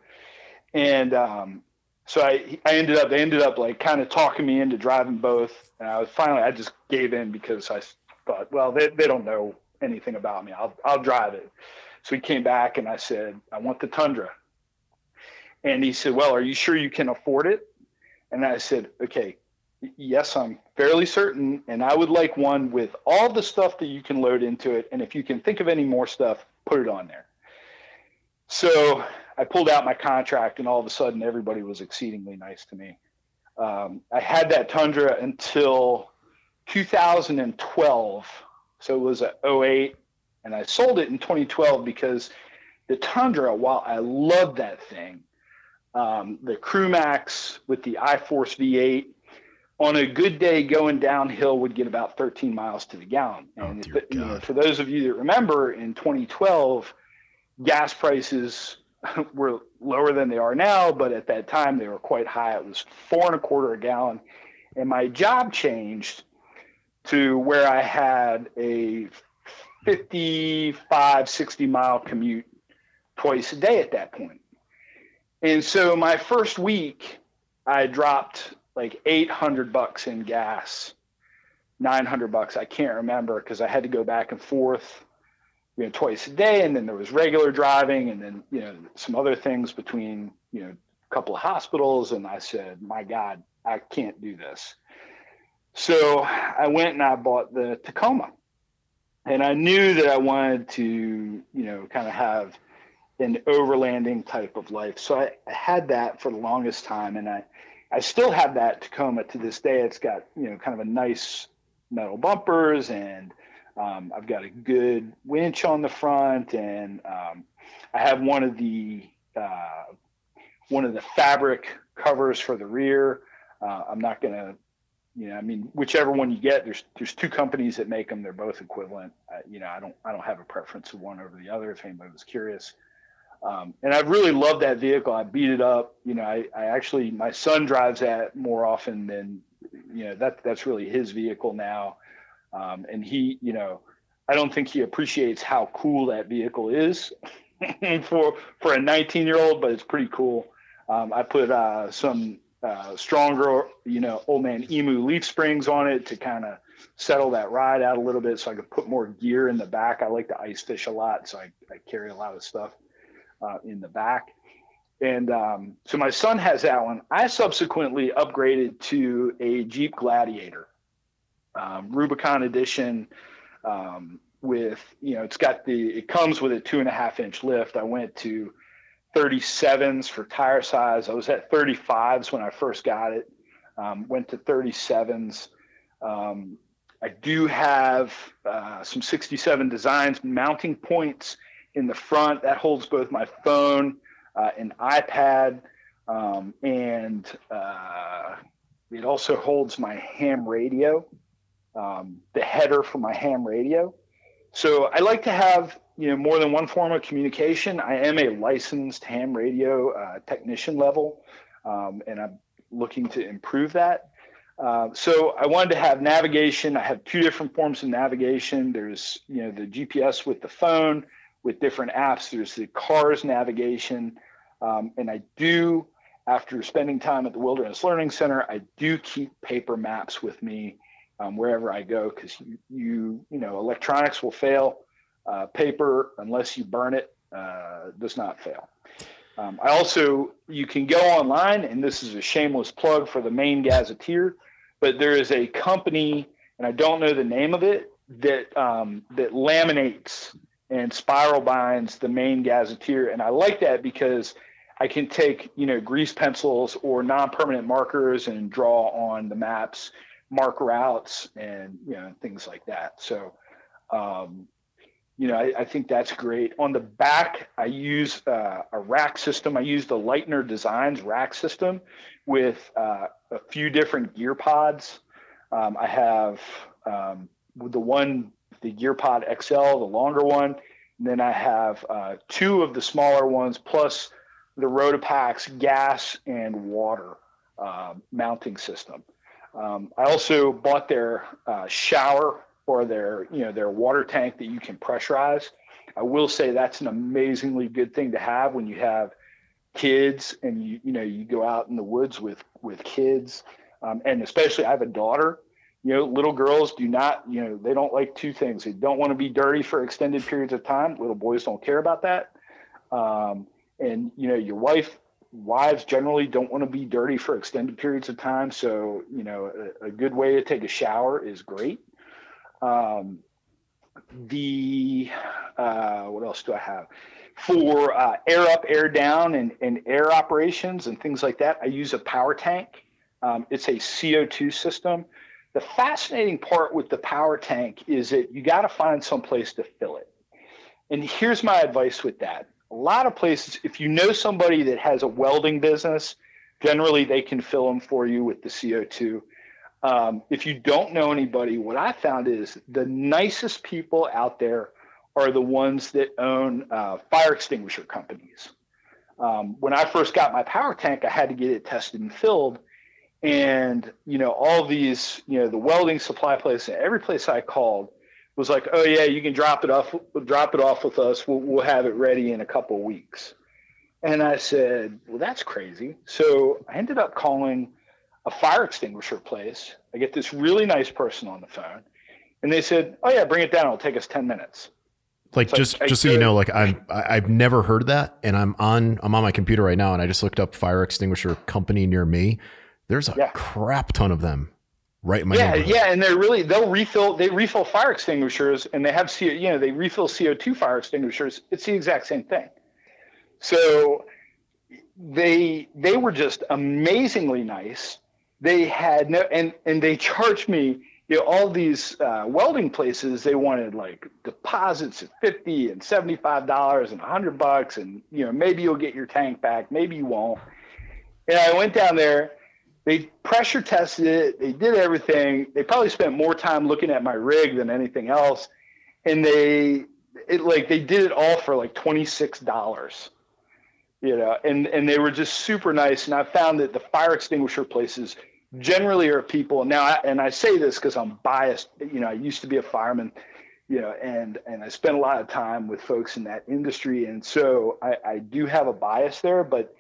And um, so I, I ended up, they ended up like kind of talking me into driving both. And I was finally, I just gave in because I thought, well, they, they don't know anything about me. I'll, I'll drive it. So he came back and I said, I want the Tundra. And he said, Well, are you sure you can afford it? And I said, Okay, yes, I'm fairly certain. And I would like one with all the stuff that you can load into it. And if you can think of any more stuff, put it on there. So I pulled out my contract, and all of a sudden, everybody was exceedingly nice to me. Um, I had that Tundra until 2012. So it was a 08, and I sold it in 2012 because the Tundra, while I loved that thing, um, the CrewMax with the iForce V8 on a good day going downhill would get about 13 miles to the gallon. Oh, and oh, you know, for those of you that remember, in 2012, gas prices were lower than they are now, but at that time they were quite high. It was four and a quarter a gallon. And my job changed to where I had a 55, 60 mile commute twice a day at that point. And so my first week, I dropped like 800 bucks in gas, 900 bucks. I can't remember because I had to go back and forth, you know, twice a day. And then there was regular driving and then, you know, some other things between, you know, a couple of hospitals. And I said, my God, I can't do this. So I went and I bought the Tacoma. And I knew that I wanted to, you know, kind of have an overlanding type of life. So I, I had that for the longest time. And I, I still have that Tacoma to this day. It's got, you know, kind of a nice metal bumpers and um, I've got a good winch on the front and um, I have one of the uh, one of the fabric covers for the rear. Uh, I'm not to you know, I mean, whichever one you get, there's there's two companies that make them. They're both equivalent. Uh, you know, I don't I don't have a preference of one over the other. If anybody was curious, um, and I really love that vehicle. I beat it up. You know, I, I actually my son drives that more often than you know that that's really his vehicle now, um, and he you know I don't think he appreciates how cool that vehicle is for for a 19 year old, but it's pretty cool. Um, I put uh, some uh, stronger, you know, old man emu leaf springs on it to kind of settle that ride out a little bit so I could put more gear in the back. I like to ice fish a lot, so I, I carry a lot of stuff uh, in the back. And um, so my son has that one. I subsequently upgraded to a Jeep Gladiator, um, Rubicon Edition, um, with you know it's got the it comes with a two and a half inch lift. I went to 37s for tire size. I was at 35s when I first got it. Um, went to 37s. Um, I do have uh, some 67 designs mounting points in the front that holds both my phone, uh, iPad, um, and uh, it also holds my ham radio, um, the header for my ham radio. So I like to have you know more than one form of communication. I am a licensed ham radio uh, technician level, um, and I'm looking to improve that. Uh, so I wanted to have navigation. I have two different forms of navigation. There's you know the GPS with the phone with different apps. There's the cars navigation, um, and I do after spending time at the Wilderness Learning Center, I do keep paper maps with me um, wherever I go because you, you, you know electronics will fail. Uh, paper, unless you burn it, uh, does not fail. Um, I also you can go online, and this is a shameless plug for the Maine Gazetteer, but there is a company, and I don't know the name of it, that um, that laminates and spiral binds the Maine Gazetteer, and I like that because I can take you know grease pencils or non-permanent markers and draw on the maps mark routes and you know things like that. So, um, you know, I, I, think that's great. On the back, I use uh, a rack system. I use the Leitner Designs rack system with uh, a few different gear pods. Um, I have um, the one, the Gear Pod XL, the longer one. And then I have uh, two of the smaller ones plus the Rotopax gas and water uh, mounting system. Um, I also bought their uh, shower or their you know their water tank that you can pressurize. I will say that's an amazingly good thing to have when you have kids and you you know you go out in the woods with with kids um, and especially I have a daughter. You know, little girls do not you know they don't like two things. They don't want to be dirty for extended periods of time. Little boys don't care about that. Um, and you know your wife wives generally don't want to be dirty for extended periods of time. So, you know, a, a good way to take a shower is great. Um, the, uh, what else do I have? For uh, air up, air down, and, and air operations and things like that, I use a power tank. Um, it's a CO2 system. The fascinating part with the power tank is that you got to find some place to fill it. And here's my advice with that a lot of places, if you know somebody that has a welding business, generally they can fill them for you with the CO2. Um, if you don't know anybody, what I found is the nicest people out there are the ones that own uh, fire extinguisher companies. Um, when I first got my power tank, I had to get it tested and filled. And, you know, all these, you know, the welding supply place, every place I called, was like, "Oh yeah, you can drop it off. Drop it off with us. We'll, we'll have it ready in a couple of weeks." And I said, "Well, that's crazy." So I ended up calling a fire extinguisher place. I get this really nice person on the phone, and they said, "Oh yeah, bring it down. It'll take us ten minutes." Like so just I, just I, so you know, like I'm I've never heard that, and I'm on I'm on my computer right now, and I just looked up fire extinguisher company near me. There's a yeah. crap ton of them right in my yeah yeah and they're really they'll refill they refill fire extinguishers and they have CO, you know they refill CO2 fire extinguishers. It's the exact same thing. So they they were just amazingly nice. They had no and and they charged me you know all these uh, welding places. They wanted like deposits of 50 and 75 dollars and 100 bucks and you know maybe you'll get your tank back maybe you won't. And i went down there they pressure tested it. They did everything. They probably spent more time looking at my rig than anything else. And they, it like they did it all for like twenty six dollars, you know. And and they were just super nice. And I found that the fire extinguisher places generally are people now. I, and I say this because I'm biased. You know, I used to be a fireman, you know, and and I spent a lot of time with folks in that industry, and so I, I do have a bias there, but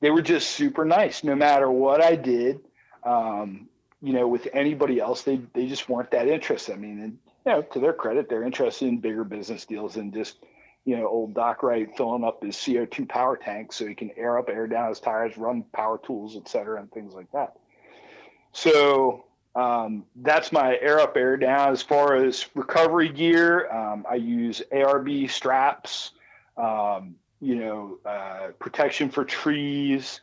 they were just super nice. No matter what I did, um, you know, with anybody else, they they just weren't that interested. I mean, and, you know, to their credit, they're interested in bigger business deals than just you know, old Doc Wright filling up his CO2 power tank so he can air up, air down his tires, run power tools, et cetera, and things like that. So um, that's my air up, air down. As far as recovery gear, um, I use ARB straps, um, you know, uh, protection for trees.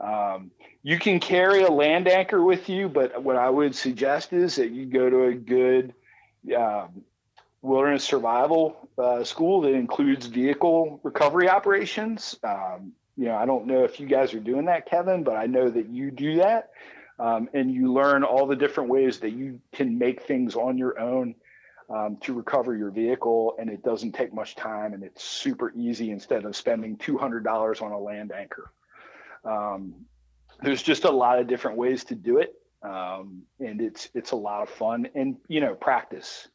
Um, you can carry a land anchor with you, but what I would suggest is that you go to a good um, wilderness survival uh, school that includes vehicle recovery operations. Um, you know, I don't know if you guys are doing that, Kevin, but I know that you do that. Um, and you learn all the different ways that you can make things on your own um, to recover your vehicle. And it doesn't take much time and it's super easy instead of spending $200 on a land anchor. Um, there's just a lot of different ways to do it. Um, and it's, it's a lot of fun and, you know, practice.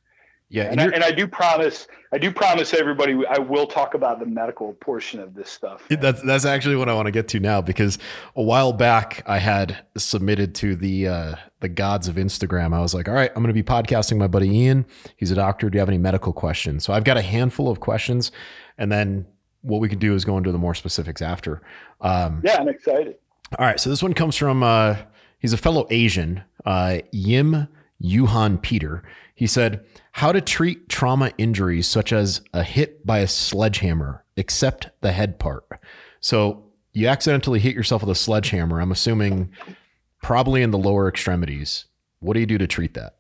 Yeah, and, and, I, and, I, do promise, I do promise everybody, I will talk about the medical portion of this stuff. That's that's actually what I want to get to now because a while back I had submitted to the uh, the gods of Instagram. I was like, all right, I'm going to be podcasting my buddy Ian. He's a doctor. Do you have any medical questions? So I've got a handful of questions, and then what we can do is go into the more specifics after. Um, yeah, I'm excited. All right, so this one comes from uh, he's a fellow Asian, uh, Yim Yuhan Peter. He said, How to treat trauma injuries such as a hit by a sledgehammer, except the head part. So you accidentally hit yourself with a sledgehammer. I'm assuming probably in the lower extremities. What do you do to treat that?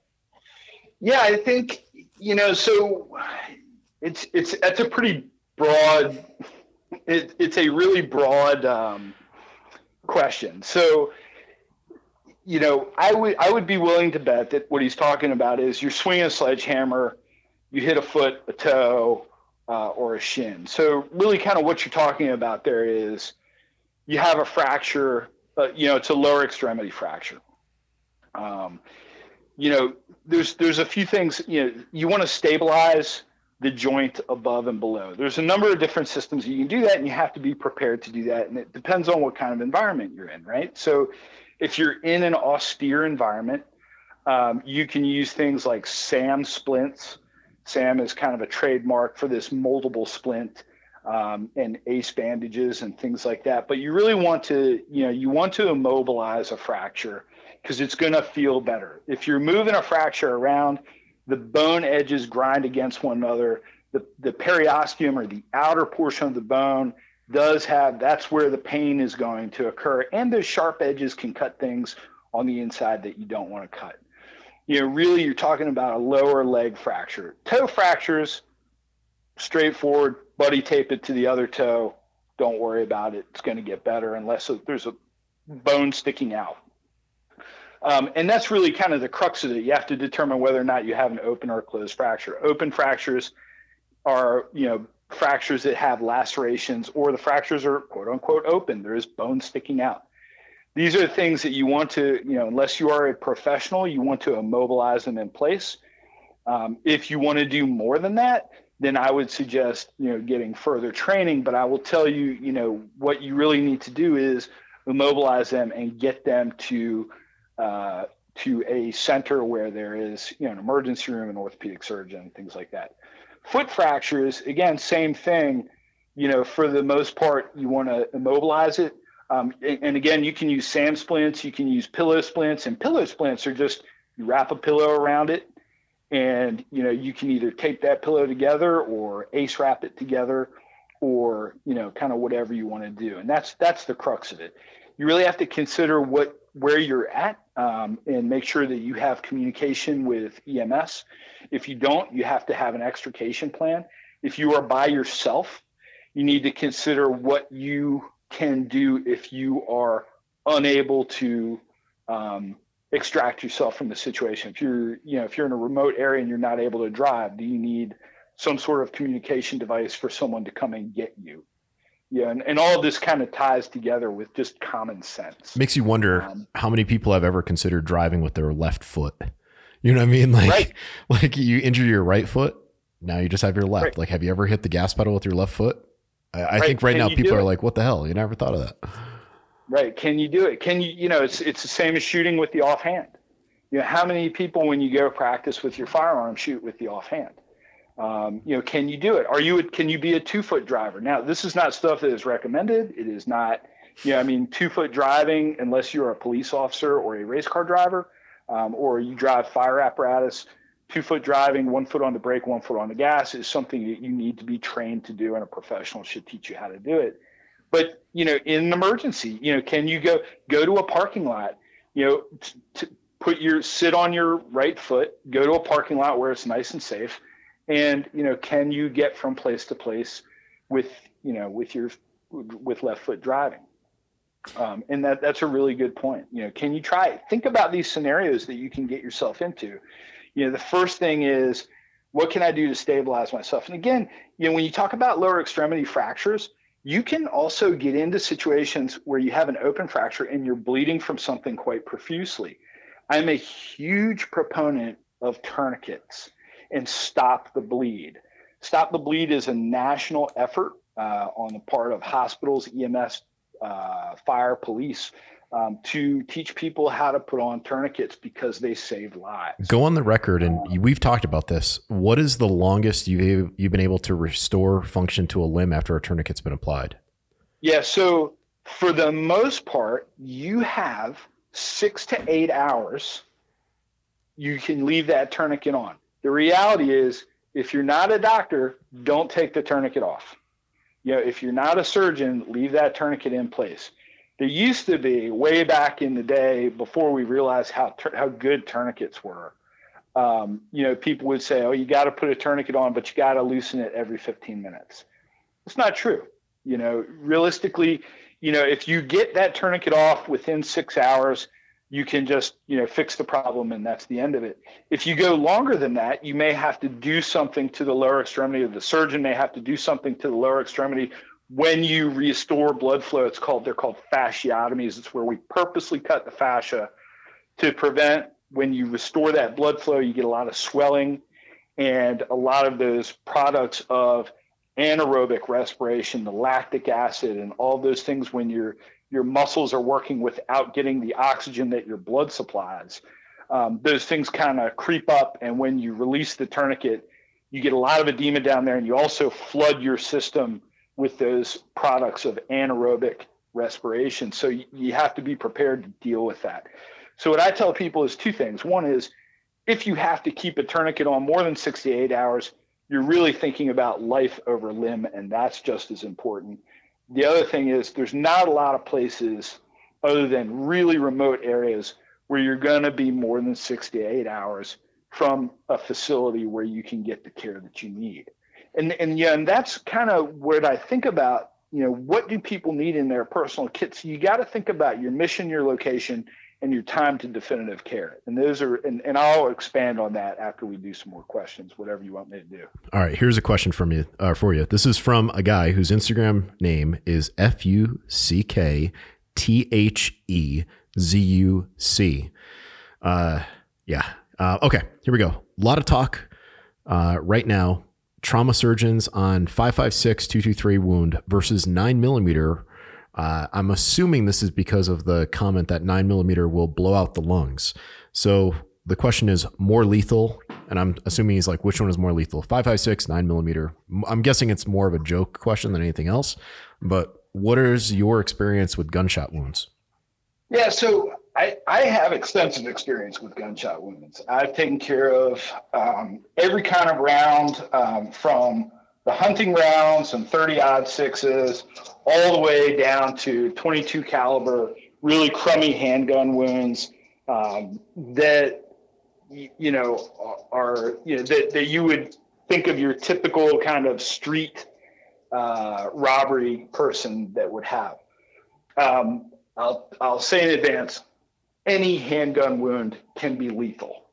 Yeah, I think, you know, so it's, it's, that's a pretty broad, it, it's a really broad um, question. So, you know, I would I would be willing to bet that what he's talking about is you're swinging a sledgehammer, you hit a foot, a toe, uh, or a shin. So really, kind of what you're talking about there is you have a fracture. Uh, you know, it's a lower extremity fracture. Um, you know, there's there's a few things. You know, you want to stabilize the joint above and below. There's a number of different systems you can do that, and you have to be prepared to do that. And it depends on what kind of environment you're in, right? So if you're in an austere environment, um, you can use things like SAM splints. SAM is kind of a trademark for this moldable splint um, and ACE bandages and things like that. But you really want to, you know, you want to immobilize a fracture because it's going to feel better. If you're moving a fracture around, the bone edges grind against one another. The, the periosteum or the outer portion of the bone does have that's where the pain is going to occur. And those sharp edges can cut things on the inside that you don't want to cut. You know really you're talking about a lower leg fracture. Toe fractures straightforward buddy tape it to the other toe. Don't worry about it it's going to get better unless there's a bone sticking out. Um, and that's really kind of the crux of it. You have to determine whether or not you have an open or closed fracture. Open fractures are you know fractures that have lacerations or the fractures are quote unquote open. There is bone sticking out. These are things that you want to, you know, unless you are a professional, you want to immobilize them in place. Um, if you want to do more than that, then I would suggest, you know, getting further training. But I will tell you, you know, what you really need to do is immobilize them and get them to uh, to a center where there is, you know, an emergency room, an orthopedic surgeon, things like that. Foot fractures, again, same thing. You know, for the most part, you want to immobilize it. Um, and, again, you can use SAM splints, you can use pillow splints, and pillow splints are just you wrap a pillow around it, and you know you can either tape that pillow together or ace wrap it together, or you know kind of whatever you want to do. And that's that's the crux of it. You really have to consider what where you're at um, and make sure that you have communication with EMS. If you don't, you have to have an extrication plan. If you are by yourself, you need to consider what you can do if you are unable to um, extract yourself from the situation. If you're, you know, if you're in a remote area and you're not able to drive, do you need some sort of communication device for someone to come and get you? Yeah, and, and all of this kind of ties together with just common sense. Makes you wonder um, how many people have ever considered driving with their left foot. You know what I mean? Like, right. like you injure your right foot, now you just have your left. Right. Like, have you ever hit the gas pedal with your left foot? I, I right. think right and now people are like, "What the hell?" You never thought of that. right? Can you do it? Can you, you know, it's, it's the same as shooting with the offhand. You know, how many people, when you go practice with your firearm, shoot with the offhand? Um, you know, can you do it? Are you, a, can you be a two foot driver? Now, this is not stuff that is recommended. It is not, you know, I mean, two foot driving, unless you're a police officer or a race car driver, um, or you drive fire apparatus, two foot driving, one foot on the brake, one foot on the gas is something that you need to be trained to do, and a professional should teach you how to do it. But you know, in an emergency, you know, can you go go to a parking lot? You know, t- t- put your sit on your right foot, go to a parking lot where it's nice and safe, and you know, can you get from place to place with you know with your with left foot driving? Um, and that that's a really good point. You know, can you try it? Think about these scenarios that you can get yourself into. You know, the first thing is what can I do to stabilize myself? And again, you know, when you talk about lower extremity fractures, you can also get into situations where you have an open fracture and you're bleeding from something quite profusely. I'm a huge proponent of tourniquets and stop the bleed. Stop the bleed is a national effort uh, on the part of hospitals, EMS, uh, fire, police um, to teach people how to put on tourniquets because they save lives. Go on the record, and we've talked about this. What is the longest you've you've been able to restore function to a limb after a tourniquet's been applied? Yeah, so for the most part, you have six to eight hours. You can leave that tourniquet on. The reality is, if you're not a doctor, don't take the tourniquet off. You know, if you're not a surgeon, leave that tourniquet in place there used to be way back in the day before we realized how how good tourniquets were. Um, you know, people would say, "Oh, you got to put a tourniquet on, but you got to loosen it every 15 minutes." It's not true. You know, realistically, you know, if you get that tourniquet off within six hours, you can just you know fix the problem and that's the end of it. If you go longer than that, you may have to do something to the lower extremity, or the surgeon may have to do something to the lower extremity when you restore blood flow, it's called they're called fasciotomies. It's where we purposely cut the fascia to prevent when you restore that blood flow, you get a lot of swelling and a lot of those products of anaerobic respiration, the lactic acid, and all those things when your your muscles are working without getting the oxygen that your blood supplies. Um, those things kind of creep up, and when you release the tourniquet, you get a lot of edema down there, and you also flood your system with those products of anaerobic respiration. So you, have to be prepared to deal with that. So what I tell people is two things. One is if you have to keep a tourniquet on more than 68 hours, you're really thinking about life over limb, and that's just as important. The other thing is there's not a lot of places other than really remote areas where you're going to be more than 68 hours from a facility where you can get the care that you need and and yeah, and that's kind of what I think about. You know, what do people need in their personal kits? You got to think about your mission, your location, and your time to definitive care. And those are, and, and I'll expand on that after we do some more questions, whatever you want me to do. All right, here's a question from you uh, for you. This is from a guy whose Instagram name is F U C K T H E Z U C. Uh, yeah. Uh, okay, here we go. A lot of talk uh, right now trauma surgeons on 556 223 wound versus 9 millimeter. Uh, I'm assuming this is because of the comment that 9 millimeter will blow out the lungs. So the question is more lethal. And I'm assuming he's like, which one is more lethal? 556, 9 millimeter. I'm guessing it's more of a joke question than anything else. But what is your experience with gunshot wounds? Yeah, so I, I have extensive experience with gunshot wounds. I've taken care of um, every kind of round um, from the hunting rounds and 30 odd sixes all the way down to 22 caliber, really crummy handgun wounds um, that, you know, are, you know, that, that you would think of your typical kind of street uh, robbery person that would have. Um, I'll, I'll say in advance, any handgun wound can be lethal.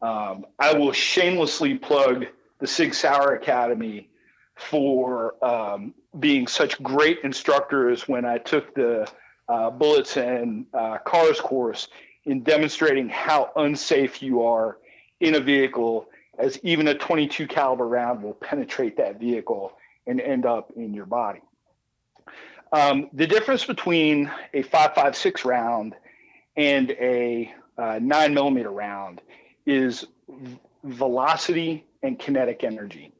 Um, I will shamelessly plug the Sig Sauer Academy for um, being such great instructors when I took the uh, bullets and uh, cars course in demonstrating how unsafe you are in a vehicle as even a 22 caliber round will penetrate that vehicle and end up in your body. Um, the difference between a 5.56 round and a uh, nine millimeter round is v- velocity and kinetic energy.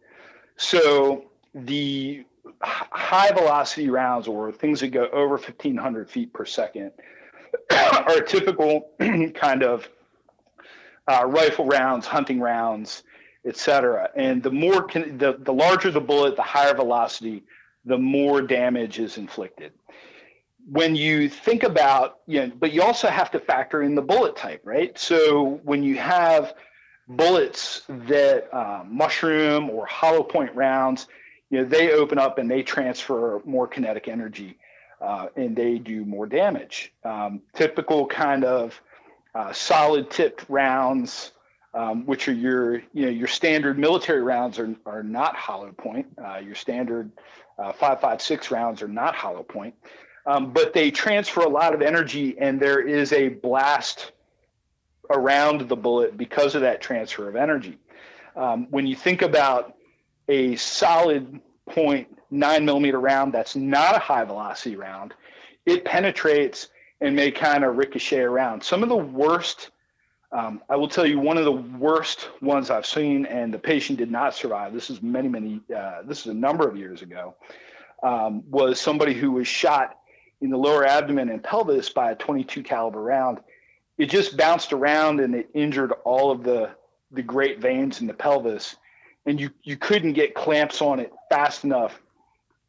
So the high velocity rounds or things that go over 1500 feet per second are typical kind of uh, rifle rounds, hunting rounds, etc. And the more can, the the larger the bullet, the higher velocity, the more damage is inflicted. When you think about, you know, but you also have to factor in the bullet type, right? So when you have bullets that uh, mushroom or hollow point rounds, you know, they open up and they transfer more kinetic energy uh, and they do more damage. Um, typical kind of uh, solid tipped rounds, um, which are your you know your standard military rounds are, are not hollow point. Uh, your standard uh, 5.56 rounds are not hollow point, um, but they transfer a lot of energy, and there is a blast around the bullet because of that transfer of energy. Um, when you think about a solid point nine millimeter round that's not a high velocity round, it penetrates and may kind of ricochet around. Some of the worst, um, I will tell you, one of the worst ones I've seen, and the patient did not survive. This is many, many. Uh, this is a number of years ago. Um, was somebody who was shot in the lower abdomen and pelvis by a 22 caliber round. It just bounced around and it injured all of the the great veins in the pelvis, and you you couldn't get clamps on it fast enough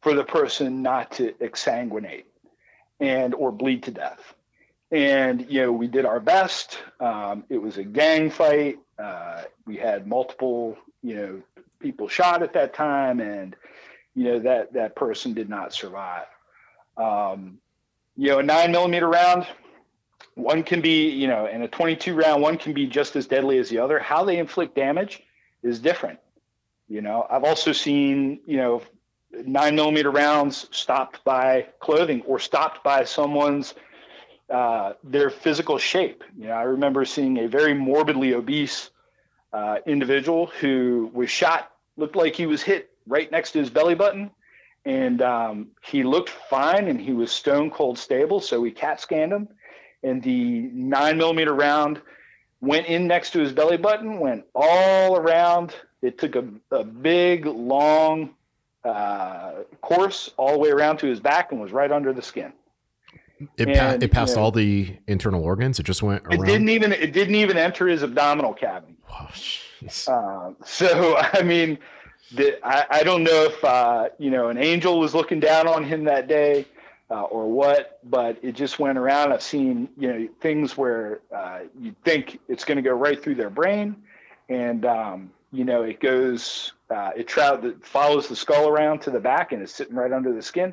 for the person not to exsanguinate and or bleed to death. And you know, we did our best. Um, it was a gang fight. Uh, we had multiple, you know, people shot at that time, and you know that that person did not survive. Um, you know, a nine millimeter round, one can be, you know, in a 22 round, one can be just as deadly as the other. How they inflict damage is different. You know, I've also seen, you know, nine millimeter rounds stopped by clothing or stopped by someone's uh, their physical shape. You know, I remember seeing a very morbidly obese uh, individual who was shot, looked like he was hit right next to his belly button, and um, he looked fine and he was stone cold stable. So we CAT scanned him, and the nine millimeter round went in next to his belly button, went all around. It took a, a big, long uh, course all the way around to his back and was right under the skin. It, and, pa- it passed you know, all the internal organs. It just went around. It didn't even it didn't even enter his abdominal cavity. Uh, so I mean, the, I, I don't know if uh, you know an angel was looking down on him that day uh, or what, but it just went around. I've seen you know things where uh, you think it's going to go right through their brain, and um, you know it goes uh, it tra- it follows the skull around to the back and is sitting right under the skin.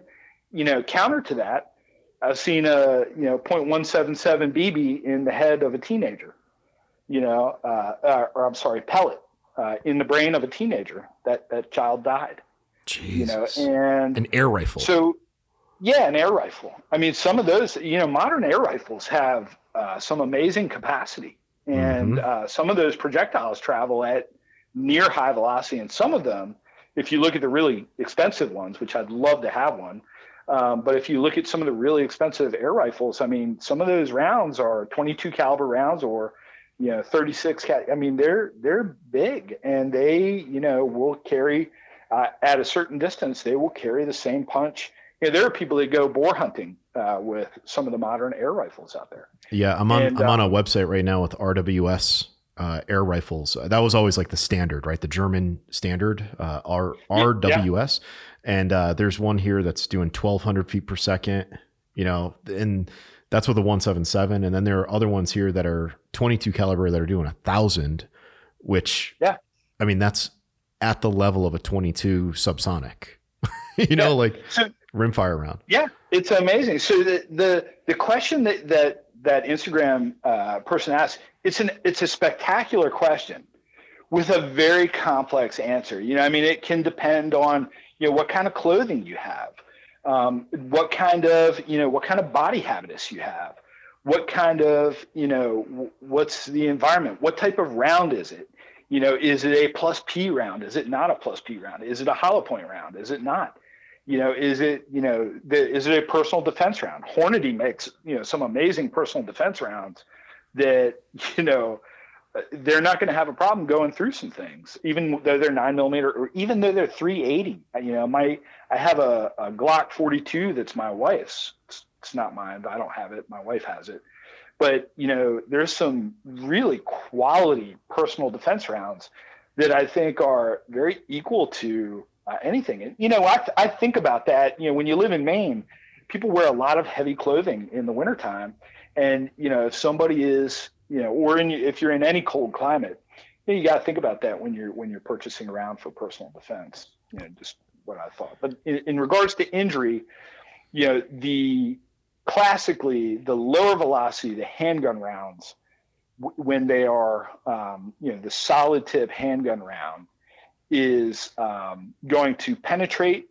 You know, counter to that, I've seen a you know 0.177 BB in the head of a teenager. You know, uh, uh, or I'm sorry, pellet uh, in the brain of a teenager. That that child died. Jesus. You know, and an air rifle. So, yeah, an air rifle. I mean, some of those, you know, modern air rifles have uh, some amazing capacity, and mm-hmm. Uh, some of those projectiles travel at near high velocity. And some of them, if you look at the really expensive ones, which I'd love to have one, um, but if you look at some of the really expensive air rifles, I mean, some of those rounds are 22 caliber rounds or you know 36 cal- I mean, they're they're big and they you know will carry uh, at a certain distance. They will carry the same punch. You know, there are people that go boar hunting uh, with some of the modern air rifles out there. Yeah, I'm on and, I'm on a website right now with RWS uh, air rifles. Uh, that was always like the standard, right? The German standard, uh, R RWS. Yeah. And uh, there's one here that's doing 1,200 feet per second. You know, and that's with a 177. And then there are other ones here that are 22 caliber that are doing a thousand, which yeah, I mean that's at the level of a 22 subsonic. you know, like so, rimfire round. Yeah, it's amazing. So the the the question that that that Instagram uh, person asked, it's an it's a spectacular question with a very complex answer. You know, I mean, it can depend on you know what kind of clothing you have, um, what kind of you know what kind of body habitus you have, what kind of you know what's the environment, what type of round is it? You know, is it a plus P round? Is it not a plus P round? Is it a hollow point round? Is it not? You know, is it you know the, is it a personal defense round? Hornady makes you know some amazing personal defense rounds that you know they're not going to have a problem going through some things, even though they're nine millimeter or even though they're 380. You know, my I have a, a Glock 42 that's my wife's. It's, it's not mine. I don't have it. My wife has it. But you know, there's some really quality personal defense rounds that I think are very equal to anything. And you know, I, I think about that. You know, when you live in Maine, people wear a lot of heavy clothing in the wintertime. And you know, if somebody is you know, or in, if you're in any cold climate, you, know, you got to think about that when you're when you're purchasing around for personal defense. You know, just what I thought. But in, in regards to injury, you know, the classically the lower velocity, the handgun rounds, w- when they are, um, you know, the solid tip handgun round is um, going to penetrate,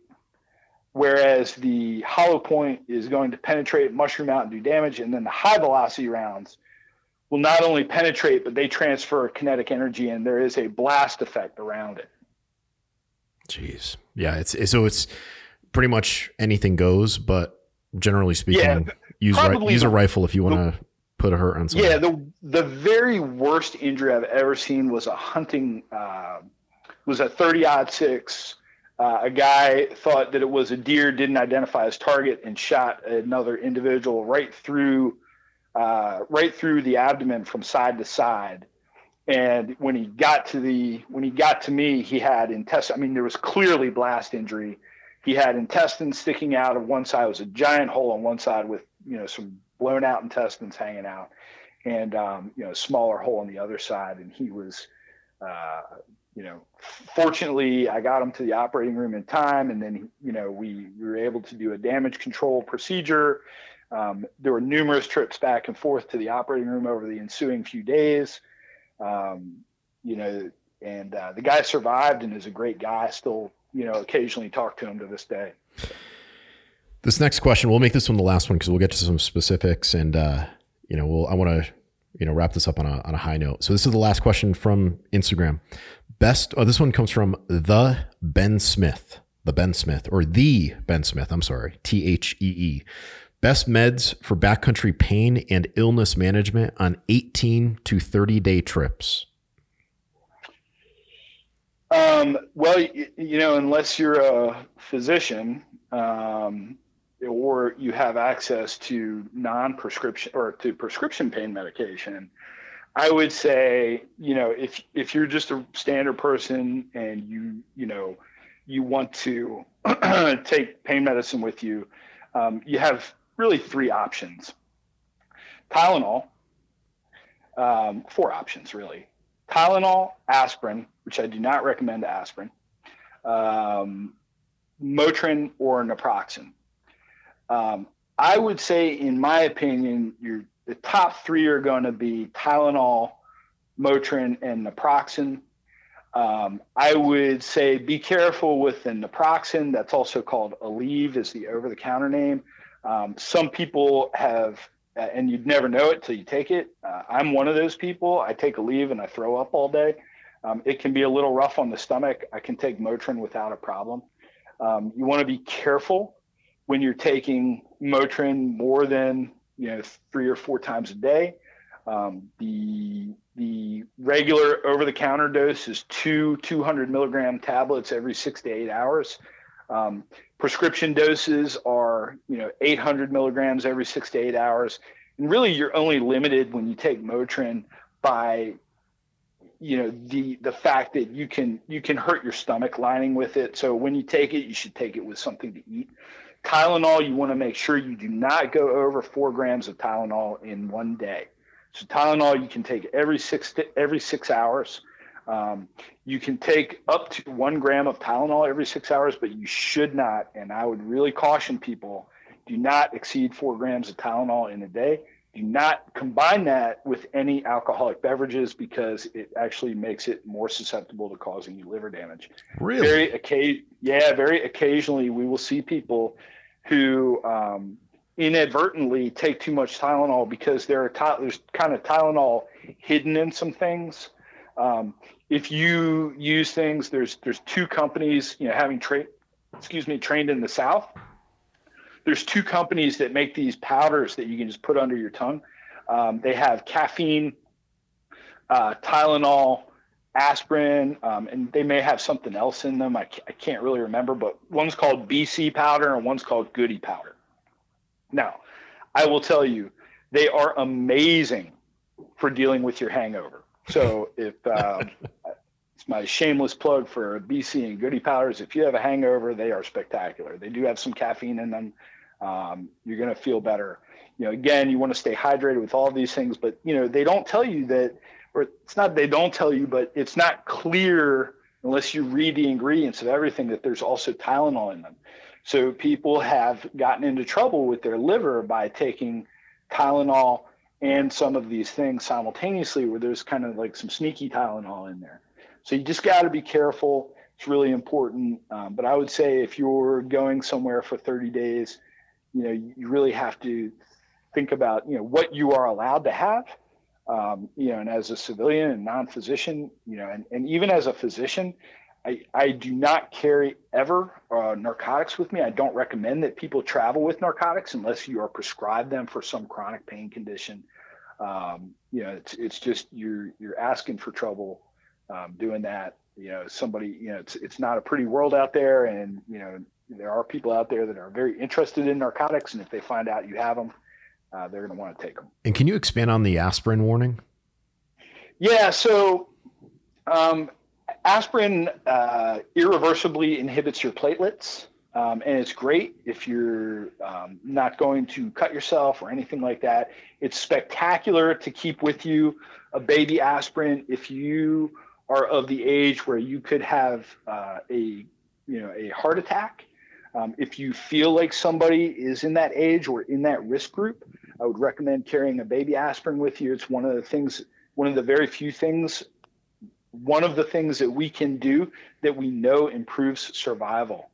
whereas the hollow point is going to penetrate, mushroom out, and do damage, and then the high velocity rounds will not only penetrate, but they transfer kinetic energy, and there is a blast effect around it. Jeez, yeah, it's, it's so it's pretty much anything goes, but generally speaking, yeah, use ri- use a rifle if you want to put a hurt on someone. Yeah, the the very worst injury I've ever seen was a hunting uh, was a thirty odd six. Uh, a guy thought that it was a deer, didn't identify his target, and shot another individual right through uh, right through the abdomen from side to side. And when he got to the when he got to me, he had intestine. I mean, there was clearly blast injury. He had intestines sticking out of one side. It was a giant hole on one side with you know some blown out intestines hanging out, and um, you know smaller hole on the other side. And he was, uh, you know, fortunately I got him to the operating room in time, and then you know we, we were able to do a damage control procedure um, there were numerous trips back and forth to the operating room over the ensuing few days. Um, you know, and uh, the guy survived and is a great guy. Still, you know, occasionally talk to him to this day. This next question, we'll make this one the last one because we'll get to some specifics, and uh, you know, we'll I want to you know wrap this up on a on a high note. So this is the last question from Instagram. Best. Oh, this one comes from the Ben Smith, the Ben Smith, or the Ben Smith. I'm sorry, T H E E. Best meds for backcountry pain and illness management on 18 to 30 day trips. Um, well, you, you, know, unless you're a physician um, or you have access to non-prescription or to prescription pain medication, I would say, you know, if if you're just a standard person and you, you know, you want to take pain medicine with you, um, you have really three options Tylenol, um, four options really Tylenol, aspirin, which I do not recommend aspirin, um, Motrin, or naproxen. Um, I would say, in my opinion, your the top three are going to be Tylenol, Motrin, and naproxen. Um, I would say be careful with the naproxen. That's also called Aleve, is the over-the-counter name. Um, some people have, uh, and you'd never know it till you take it. Uh, I'm one of those people. I take Aleve and I throw up all day. Um, it can be a little rough on the stomach. I can take Motrin without a problem. Um, you want to be careful when you're taking Motrin more than you know three or four times a day. Um, the the regular over-the-counter dose is two 200 milligram tablets every six to eight hours. Um, prescription doses are, you know, 800 milligrams every six to eight hours. And really, you're only limited when you take Motrin by, you know, the the fact that you can you can hurt your stomach lining with it. So when you take it, you should take it with something to eat. Tylenol, you want to make sure you do not go over four grams of Tylenol in one day. So Tylenol, you can take every six every six hours. Um, you can take up to one gram of Tylenol every six hours, but you should not. And I would really caution people do not exceed four grams of Tylenol in a day. Do not combine that with any alcoholic beverages because it actually makes it more susceptible to causing you liver damage. Really? Very occasion, yeah, very occasionally we will see people who um, inadvertently take too much Tylenol because there are there's kind of Tylenol hidden in some things. Um, if you use things, there's there's two companies, you know, having trade excuse me, trained in the South. There's two companies that make these powders that you can just put under your tongue. Um, they have caffeine, uh, Tylenol, aspirin, um, and they may have something else in them. I, I can't really remember, but one's called BC powder and one's called Goody powder. Now, I will tell you, they are amazing for dealing with your hangover. So if um, my shameless plug for BC and Goody powders, if you have a hangover, they are spectacular. They do have some caffeine in them. Um, you're going to feel better. You know, again, you want to stay hydrated with all these things, but you know, they don't tell you that, or it's not they don't tell you, but it's not clear unless you read the ingredients of everything that there's also Tylenol in them. So people have gotten into trouble with their liver by taking Tylenol and some of these things simultaneously, where there's kind of like some sneaky Tylenol in there. So you just got to be careful. It's really important. Um, but I would say if you're going somewhere for 30 days, you know, you really have to think about, you know, what you are allowed to have. Um, you know, and as a civilian and non-physician, you know, and, and even as a physician, I, I do not carry ever uh, narcotics with me. I don't recommend that people travel with narcotics unless you are prescribed them for some chronic pain condition. Um, you know, it's it's just you're you're asking for trouble um, doing that. You know, somebody, you know, it's it's not a pretty world out there, and you know, there are people out there that are very interested in narcotics, and if they find out you have them, uh, they're going to want to take them. And can you expand on the aspirin warning? Yeah, so um, aspirin uh, irreversibly inhibits your platelets. Um, and it's great if you're um, not going to cut yourself or anything like that. It's spectacular to keep with you a baby aspirin if you are of the age where you could have uh, a you know a heart attack. Um, if you feel like somebody is in that age or in that risk group, I would recommend carrying a baby aspirin with you. It's one of the things, one of the very few things one of the things that we can do that we know improves survival.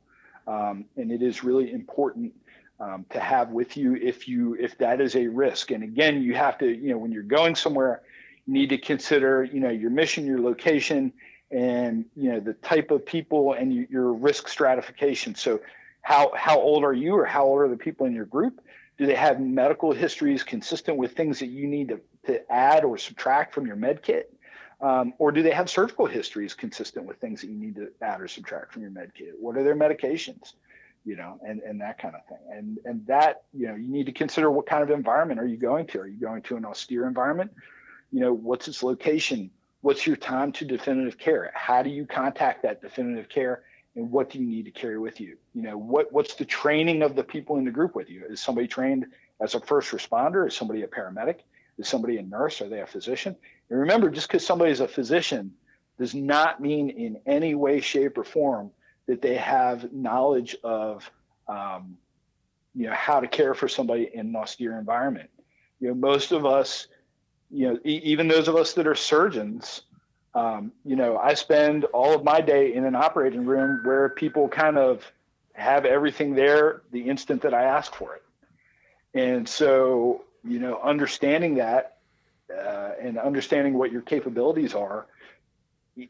Um, and it is really important um, to have with you if you if that is a risk. And again, you have to you know when you're going somewhere, need to consider you know your mission, your location, and you know the type of people and you, your risk stratification. So how how old are you or how old are the people in your group? Do they have medical histories consistent with things that you need to, to add or subtract from your med kit? Um, or do they have surgical histories consistent with things that you need to add or subtract from your med kit? What are their medications? You know, and, and that kind of thing. And and that, you know, you need to consider what kind of environment are you going to? Are you going to an austere environment? You know, what's its location? What's your time to definitive care? How do you contact that definitive care? And what do you need to carry with you? You know, what what's the training of the people in the group with you? Is somebody trained as a first responder? Is somebody a paramedic? Is somebody a nurse? Are they a physician? And remember, just because somebody is a physician does not mean in any way, shape, or form that they have knowledge of, um, you know, how to care for somebody in an austere environment. You know, most of us, you know, e- even those of us that are surgeons, um, you know, I spend all of my day in an operating room where people kind of have everything there the instant that I ask for it. And so, you know, understanding that uh, and understanding what your capabilities are,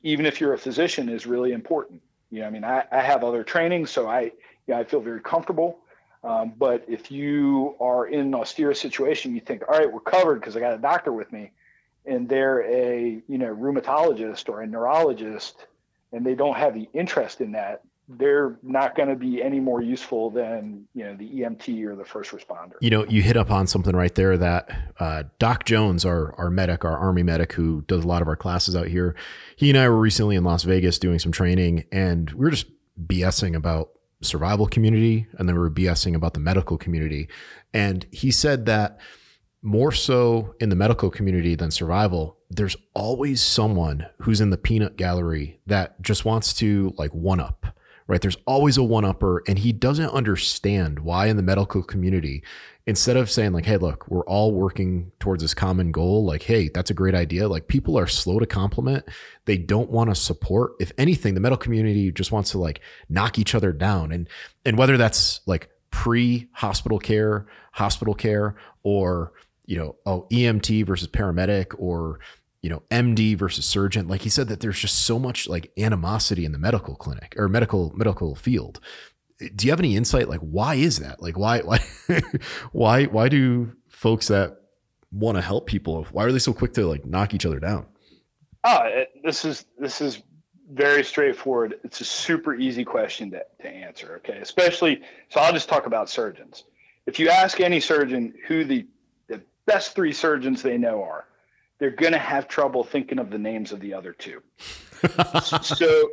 even if you're a physician, is really important. You know, I mean, I, I have other training, so I, yeah, I feel very comfortable. Um, but if you are in an austere situation, you think, all right, we're covered because I got a doctor with me, and they're a you know rheumatologist or a neurologist, and they don't have the interest in that they're not going to be any more useful than you know the EMT or the first responder. You know, you hit up on something right there that uh, Doc Jones, our our medic, our Army medic, who does a lot of our classes out here, he and I were recently in Las Vegas doing some training, and we were just BSing about survival community, and then we were BSing about the medical community, and he said that more so in the medical community than survival, there's always someone who's in the peanut gallery that just wants to like one up right? There's always a one upper, and he doesn't understand why in the medical community, instead of saying, like, hey, look, we're all working towards this common goal, like, hey, that's a great idea. Like, people are slow to compliment. They don't want to support. If anything, the medical community just wants to like knock each other down. And and whether that's like pre-hospital care, hospital care, or you know, oh, EMT versus paramedic or you know, MD versus surgeon. Like he said that there's just so much like animosity in the medical clinic or medical medical field. do you have any insight? Like, why is that? Like, why, why, why, why do folks that want to help people, why are they so quick to like knock each other down? Oh, this is, this is very straightforward. It's a super easy question to, to answer. Okay. Especially, so I'll just talk about surgeons. If you ask any surgeon who the, the best three surgeons they know are, they're going to have trouble thinking of the names of the other two. so,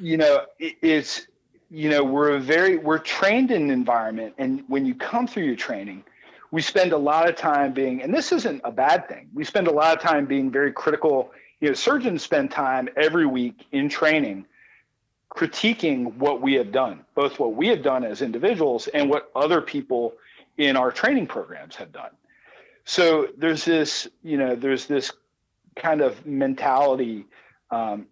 you know, it, it's, you know, we're a very, we're trained in an environment. And when you come through your training, we spend a lot of time being, and this isn't a bad thing. We spend a lot of time being very critical. You know, surgeons spend time every week in training critiquing what we have done, both what we have done as individuals and what other people in our training programs have done. So there's this, you know, there's this kind of mentality, um,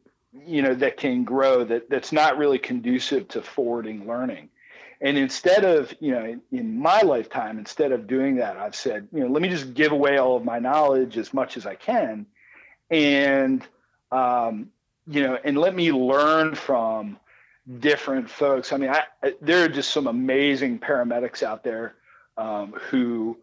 you know, that can grow that that's not really conducive to forwarding learning. And instead of, you know, in, in, my lifetime, instead of doing that, I've said, you know, let me just give away all of my knowledge as much as I can, and um, you know, and let me learn from different folks. I mean, I, there are just some amazing paramedics out there um, who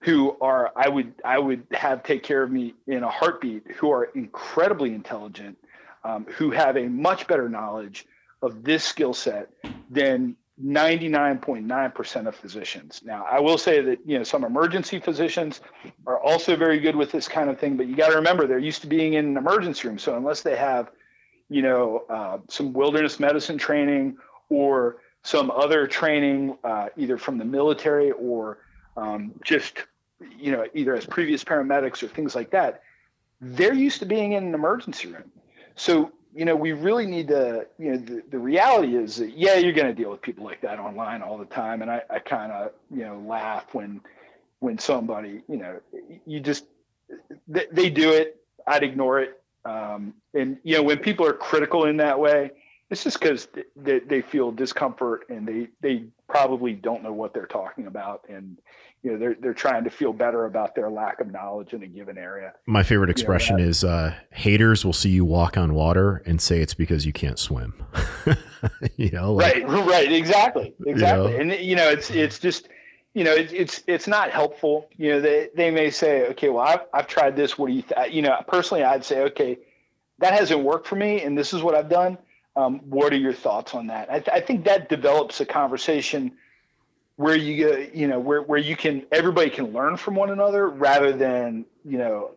who are I would I would have take care of me in a heartbeat, who are incredibly intelligent, um, who have a much better knowledge of this skill set than 99.9% of physicians. Now, I will say that you know some emergency physicians are also very good with this kind of thing, but you got to remember they're used to being in an emergency room. So unless they have, you know, uh, some wilderness medicine training or some other training, uh, either from the military or um, just, you know, either as previous paramedics or things like that, they're used to being in an emergency room. So you know, we really need to, you know, the, the reality is that, yeah, you're going to deal with people like that online all the time. And I, I kind of, you know, laugh when, when somebody, you know, you just, they, they do it. I'd ignore it. Um, and, you know, when people are critical in that way, it's just because they, they feel discomfort and they, they probably don't know what they're talking about. And, you know they're they're trying to feel better about their lack of knowledge in a given area. My favorite expression you know, is uh, haters will see you walk on water and say it's because you can't swim. you know, like, right, right, exactly, exactly, you know? and you know it's it's just you know it, it's it's not helpful. You know they they may say okay well I've I've tried this. What do you th-? you know personally I'd say okay that hasn't worked for me and this is what I've done. Um, what are your thoughts on that? I, th- I think that develops a conversation where you you know where where you can everybody can learn from one another rather than you know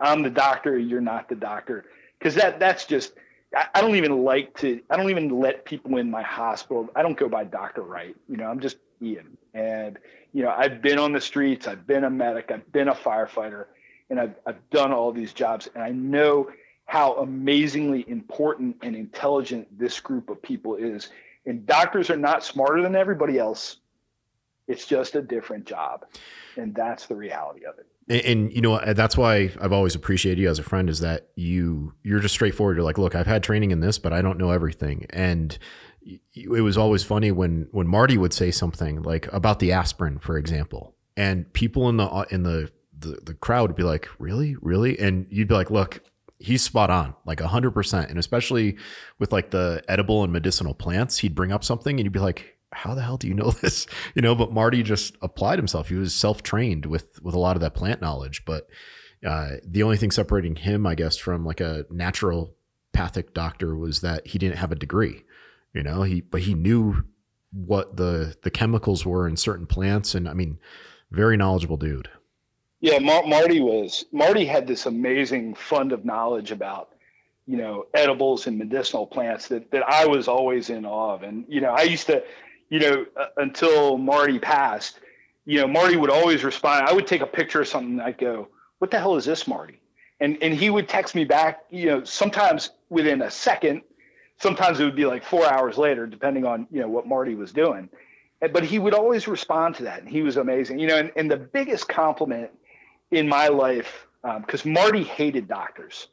I'm the doctor you're not the doctor. Because that that's just I, don't even like to I don't even let people in my hospital. I don't go by Doctor Wright you know I'm just Ian. And you know I've been on the streets I've been a medic I've been a firefighter and I've I've done all these jobs. And I know how amazingly important and intelligent this group of people is. And doctors are not smarter than everybody else it's just a different job. And that's the reality of it. And, and, you know that's why I've always appreciated you as a friend is that you you're just straightforward. You're like, look, I've had training in this, but I don't know everything. And it was always funny when when Marty would say something like about the aspirin, for example, and people in the uh, in the the, the crowd would be like, really, really, and you'd be like, look, he's spot on, like hundred percent, and especially with like the edible and medicinal plants, he'd bring up something and you'd be like, how the hell do you know this? You know, but Marty just applied himself. He was self trained with with a lot of that plant knowledge. But uh, the only thing separating him, I guess, from like a naturopathic doctor was that he didn't have a degree. You know, he but he knew what the the chemicals were in certain plants, and I mean, very knowledgeable dude. Yeah, Mar- Marty was Marty had this amazing fund of knowledge about you know edibles and medicinal plants that that I was always in awe of. And you know, I used to you know, uh, until Marty passed, you know, Marty would always respond. I would take a picture of something. I'd go, "What the hell is this, Marty?" And and he would text me back. You know, sometimes within a second. Sometimes it would be like four hours later, depending on you know what Marty was doing. But he would always respond to that, and he was amazing. You know, and, and the biggest compliment in my life, because um, Marty hated doctors.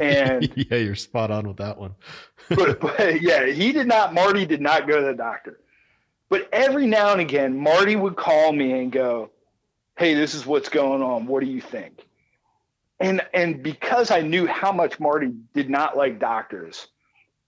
And yeah, you're spot on with that one. but, but yeah, he did not. Marty did not go to the doctor. But every now and again, Marty would call me and go, "Hey, this is what's going on. What do you think?" And and because I knew how much Marty did not like doctors,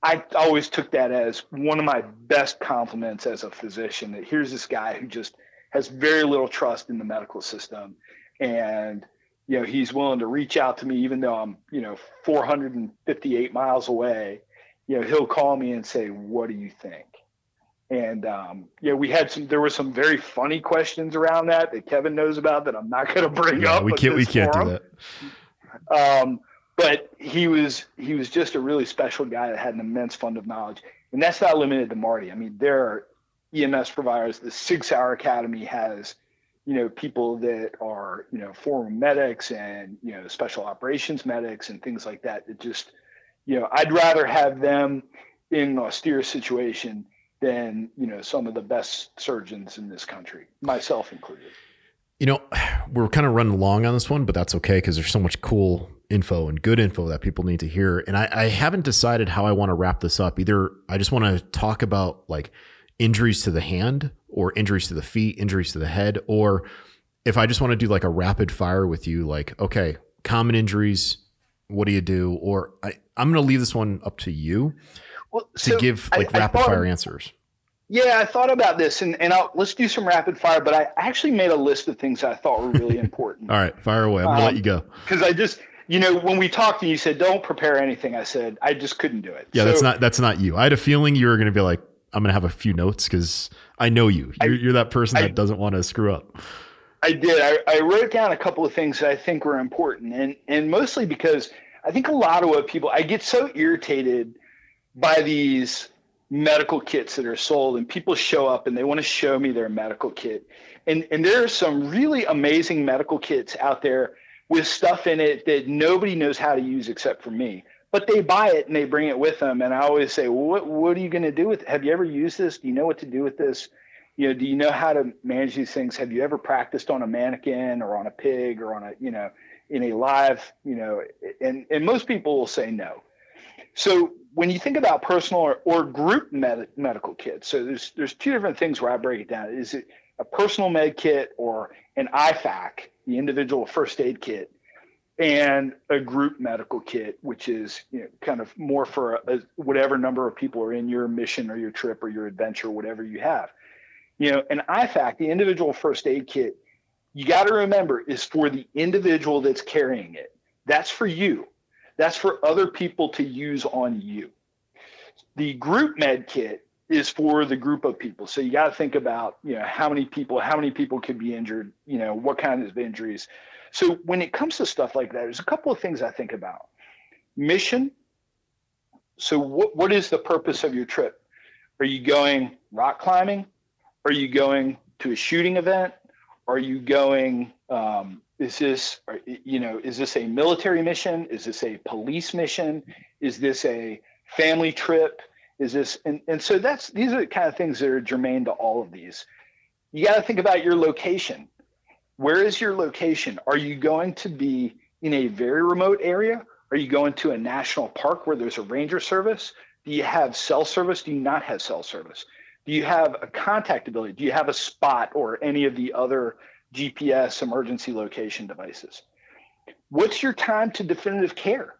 I always took that as one of my best compliments as a physician that here's this guy who just has very little trust in the medical system and you know he's willing to reach out to me even though I'm you know 458 miles away you know he'll call me and say what do you think and um, yeah we had some there were some very funny questions around that that Kevin knows about that I'm not going to bring yeah, up we can't we can't forum. do that um, but he was he was just a really special guy that had an immense fund of knowledge, and that's not limited to Marty. I mean, there are EMS providers. The Sig Sauer Academy has, you know, people that are you know former medics and you know special operations medics and things like that. That just, you know, I'd rather have them in an austere situation than you know some of the best surgeons in this country, myself included. You know, we're kind of running long on this one, but that's okay because there's so much cool info and good info that people need to hear. And I, I haven't decided how I want to wrap this up. Either I just want to talk about like injuries to the hand or injuries to the feet, injuries to the head, or if I just want to do like a rapid fire with you, like, okay, common injuries, what do you do? Or I, I'm going to leave this one up to you well, to give like I, rapid I fire answers. Yeah, I thought about this, and and I'll, let's do some rapid fire. But I actually made a list of things I thought were really important. All right, fire away. I'm gonna um, let you go because I just you know, when we talked and you said don't prepare anything, I said I just couldn't do it. Yeah, so, that's not that's not you. I had a feeling you were going to be like, I'm going to have a few notes because I know you. You're, I, you're that person that doesn't want to screw up. I did. I, I wrote down a couple of things that I think were important, and and mostly because I think a lot of what people I get so irritated by these medical kits that are sold, and people show up and they want to show me their medical kit, and and there are some really amazing medical kits out there with stuff in it that nobody knows how to use except for me. But they buy it and they bring it with them. And I always say, what what are you going to do with it? Have you ever used this? Do you know what to do with this? You know, do you know how to manage these things? Have you ever practiced on a mannequin or on a pig or on a, you know, in a live, you know, and, and most people will say no. So when you think about personal or, or group med- medical kits, so there's there's two different things where I break it down. Is it a personal med kit or an IFAK, the individual first aid kit, and a group medical kit, which is you know, kind of more for a, a, whatever number of people are in your mission or your trip or your adventure, whatever you have. You know, an IFAK, the individual first aid kit, you got to remember is for the individual that's carrying it. That's for you. That's for other people to use on you. The group med kit is for the group of people. So you got to think about, you know, how many people, how many people could be injured, you know, what kind of injuries. So when it comes to stuff like that, there's a couple of things I think about. Mission. So what, what is the purpose of your trip? Are you going rock climbing? Are you going to a shooting event? Are you going, um, is this, you know, is this a military mission? Is this a police mission? Is this a family trip? is this and, and so that's these are the kind of things that are germane to all of these. You got to think about your location. Where is your location? Are you going to be in a very remote area? Are you going to a national park where there's a ranger service? Do you have cell service? Do you not have cell service? Do you have a contact ability? Do you have a spot or any of the other gps emergency location devices what's your time to definitive care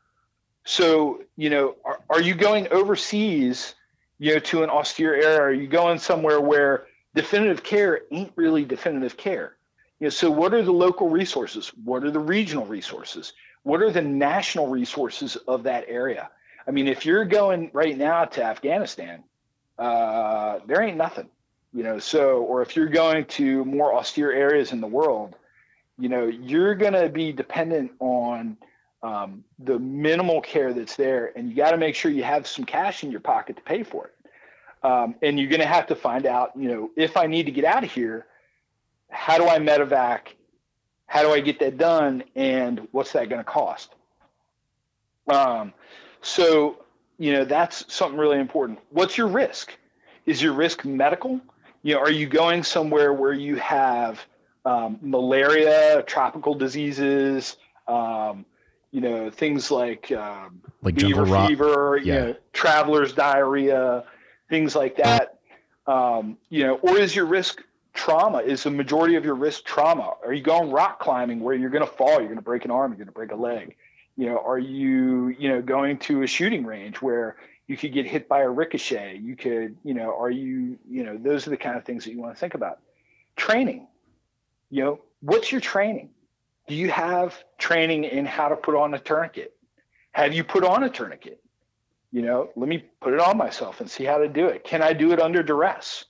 so, you know, are, are you going overseas, you know, to an austere area? Are you going somewhere where definitive care ain't really definitive care? You know, so what are the local resources? What are the regional resources? What are the national resources of that area? I mean, if you're going right now to Afghanistan, uh, there ain't nothing, you know. So, or if you're going to more austere areas in the world, you know, you're going to be dependent on um, the minimal care that's there, and you got to make sure you have some cash in your pocket to pay for it. Um, and you're going to have to find out, you know, if I need to get out of here, how do I medevac? How do I get that done? And what's that going to cost? Um, so, you know, that's something really important. What's your risk? Is your risk medical? You know, are you going somewhere where you have um, malaria, tropical diseases, um, you know things like um, like beaver fever, yeah. you know, traveler's diarrhea, things like that. Um, you know, or is your risk trauma? Is the majority of your risk trauma? Are you going rock climbing where you're going to fall, you're going to break an arm, you're going to break a leg? You know, are you you know going to a shooting range where You could get hit by a ricochet. You could, you know, are you, you know, those are the kind of things that you want to think about. Training, you know, what's your training? Do you have training in how to put on a tourniquet? Have you put on a tourniquet? You know, let me put it on myself and see how to do it. Can I do it under duress?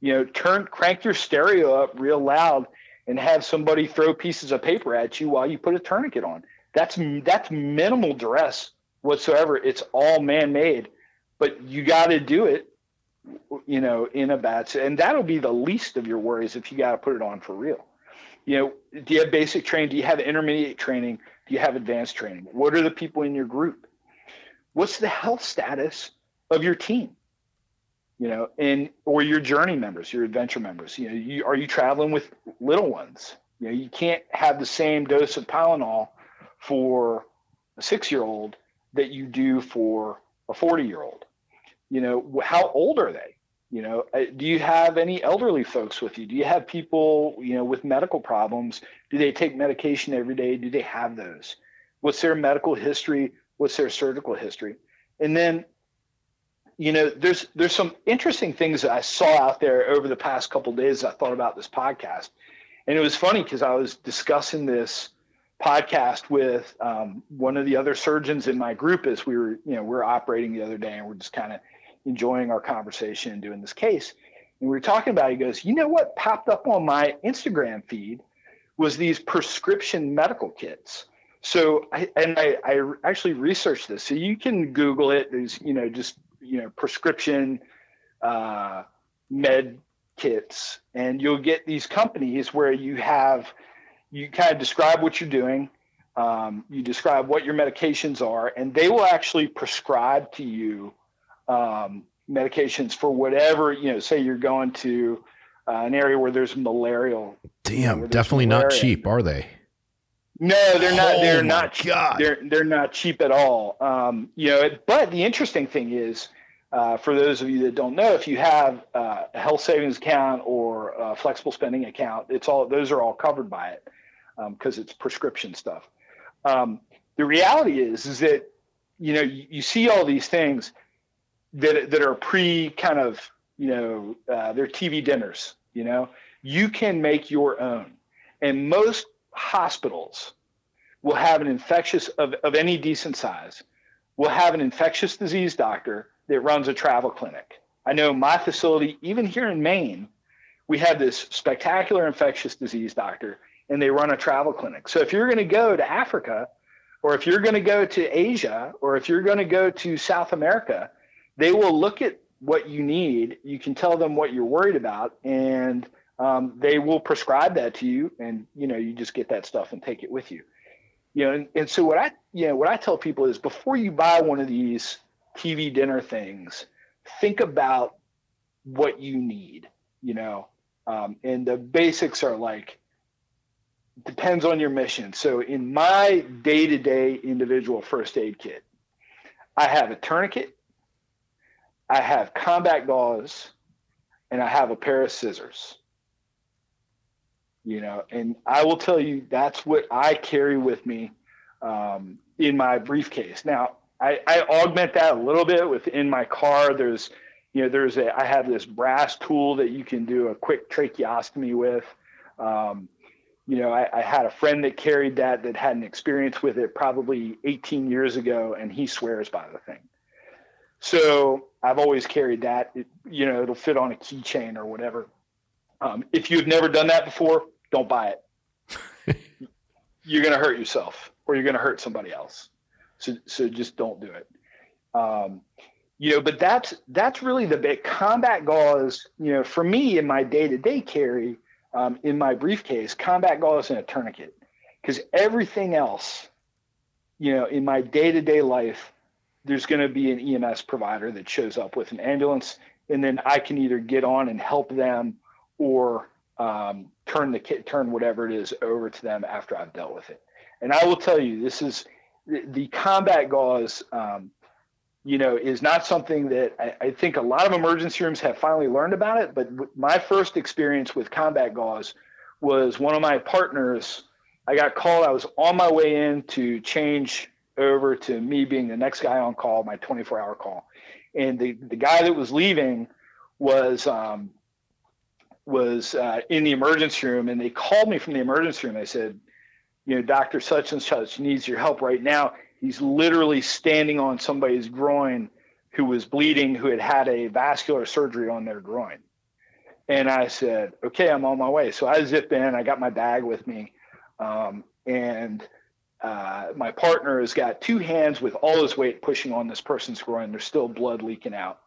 You know, turn crank your stereo up real loud and have somebody throw pieces of paper at you while you put a tourniquet on. That's that's minimal duress whatsoever. It's all man-made, but you got to do it. You know, in a bad and that'll be the least of your worries if you got to put it on for real. You know, do you have basic training? Do you have intermediate training? Do you have advanced training? What are the people in your group? What's the health status of your team? you know, and or your journey members, your adventure members. You know, you, are you traveling with little ones? You know, you can't have the same dose of Tylenol for a six-year-old that you do for a 40-year-old. You know, how old are they? You know, uh, do you have any elderly folks with you? Do you have people, you know, with medical problems? Do they take medication every day? Do they have those? What's their medical history? What's their surgical history? And then you know, there's there's some interesting things that I saw out there over the past couple days. I thought about this podcast, and it was funny because I was discussing this podcast with um, one of the other surgeons in my group as we were, you know, we are operating the other day, and we're just kind of enjoying our conversation and doing this case. And we were talking about. It. He goes, "You know what popped up on my Instagram feed was these prescription medical kits." So, I, and I, I actually researched this. So you can Google it. There's, you know, just you know prescription uh, med kits, and you'll get these companies where you have you kind of describe what you're doing, um, you describe what your medications are, and they will actually prescribe to you um, medications for whatever you know. Say you're going to uh, an area where there's malarial. Damn, definitely malaria. not cheap, are they? No, they're not. Oh they're not. God. They're they're not cheap at all. Um, you know, but the interesting thing is, uh, for those of you that don't know, if you have uh, a health savings account or a flexible spending account, it's all those are all covered by it because um, it's prescription stuff. Um, the reality is, is that you know you, you, see all these things that that are pre kind of you know uh, they're TV dinners. You know, you can make your own, and most hospitals will have an infectious of, of any decent size will have an infectious disease doctor that runs a travel clinic. I know my facility, even here in Maine, we have this spectacular infectious disease doctor, and they run a travel clinic. So if you're going to go to Africa, or if you're going to go to Asia, or if you're going to go to South America, they will look at what you need. You can tell them what you're worried about, and um, they will prescribe that to you, and you know you just get that stuff and take it with you. You know, and, and so what I you know what I tell people is before you buy one of these TV dinner things, think about what you need, you know. Um, and the basics are like, depends on your mission. So in my day to day individual first aid kit, I have a tourniquet, I have combat gauze, and I have a pair of scissors. You know, and I will tell you that's what I carry with me um, in my briefcase. Now, I, I augment that a little bit within my car. There's, you know, there's a, I have this brass tool that you can do a quick tracheostomy with. Um, you know, I, I, had a friend that carried that that had an experience with it probably 18 years ago, and he swears by the thing. So I've always carried that. It, you know, it'll fit on a keychain or whatever. Um, if you've never done that before, don't buy it. you're going to hurt yourself, or you're going to hurt somebody else. So so just don't do it. Um, you know, but that's that's really the big combat gauze. You know, for me in my day to day carry um, in my briefcase, combat gauze and a tourniquet, because everything else, you know, in my day to day life, there's going to be an EMS provider that shows up with an ambulance, and then I can either get on and help them or um, turn the kit, turn whatever it is over to them after I've dealt with it. And I will tell you, this is the, combat gauze, um, you know, is not something that I, I, think a lot of emergency rooms have finally learned about it. But my first experience with combat gauze was one of my partners. I got called. I was on my way in to change over to me being the next guy on call, my 24 hour call. and the the guy that was leaving was um, was uh, in the emergency room, and they called me from the emergency room. They said, you know, Doctor such and such needs your help right now. He's literally standing on somebody's groin who was bleeding, who had had a vascular surgery on their groin. And I said, okay, I'm on my way. So I zip in. I got my bag with me, um, and uh, my partner has got two hands with all his weight pushing on this person's groin. There's still blood leaking out.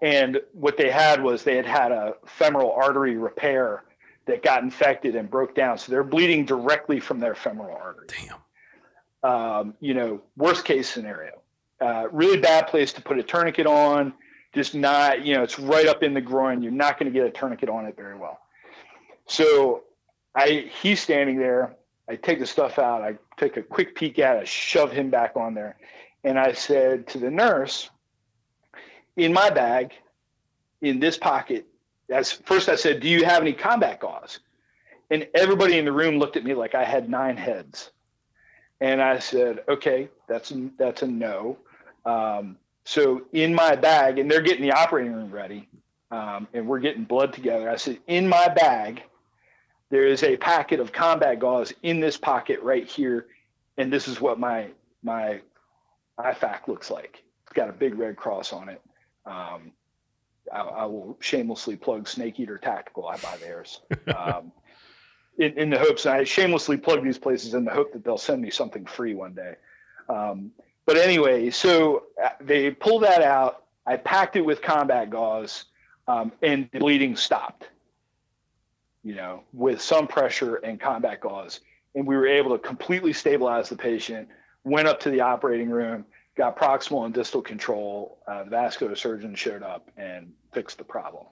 And what they had was they had had a femoral artery repair that got infected and broke down. So they're bleeding directly from their femoral artery. Damn. Um, you know, worst case scenario. Uh, really bad place to put a tourniquet on. Just not, you know, it's right up in the groin. You're not going to get a tourniquet on it very well. So I, he's standing there. I take the stuff out. I take a quick peek at it. Shove him back on there. And I said to the nurse, in my bag, in this pocket, as first I said, do you have any combat gauze? And everybody in the room looked at me like I had nine heads. And I said, okay, that's a, that's a no. Um, so in my bag, and they're getting the operating room ready, um, and we're getting blood together. I said, in my bag, there is a packet of combat gauze in this pocket right here, and this is what my my IFAK looks like. It's got a big red cross on it. Um, I, I, will shamelessly plug Snake Eater Tactical. I buy theirs. Um, in, in, the hopes, I shamelessly plug these places in the hope that they'll send me something free one day. Um, but anyway, so uh, they pulled that out. I packed it with combat gauze, um, and the bleeding stopped. You know, with some pressure and combat gauze, and we were able to completely stabilize the patient. Went up to the operating room got proximal and distal control. Uh, the vascular surgeon showed up and fixed the problem.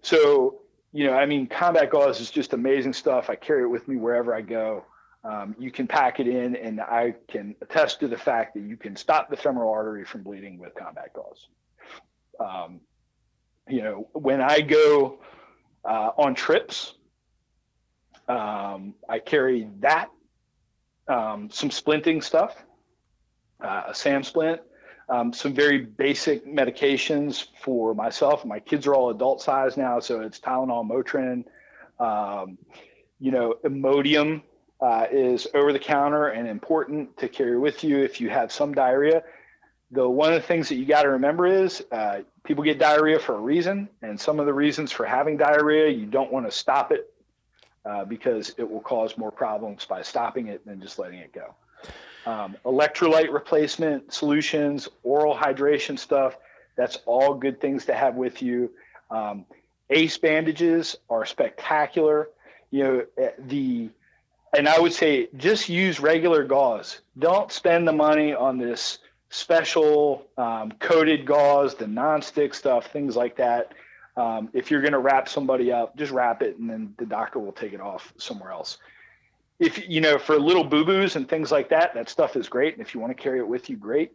So, you know, I mean, combat gauze is just amazing stuff. I carry it with me wherever I go. Um, you can pack it in, and I can attest to the fact that you can stop the femoral artery from bleeding with combat gauze. Um, you know, when I go uh, on trips, um, I carry that, um, some splinting stuff, uh, a SAM splint, um, some very basic medications for myself. My kids are all adult size now, so it's Tylenol, Motrin. Um, you know, Imodium uh, is over the counter and important to carry with you if you have some diarrhea. The one of the things that you got to remember is uh, people get diarrhea for a reason, and some of the reasons for having diarrhea, you don't want to stop it uh, because it will cause more problems by stopping it than just letting it go um, electrolyte replacement solutions, oral hydration stuff. That's all good things to have with you. Um, ACE bandages are spectacular. You know, eh, the, and I would say just use regular gauze. Don't spend the money on this special um, coated gauze, the non-stick stuff, things like that. Um, if you're going to wrap somebody up, just wrap it and then the doctor will take it off somewhere else if you know for little boo boos and things like that, that stuff is great. And if you want to carry it with you, great.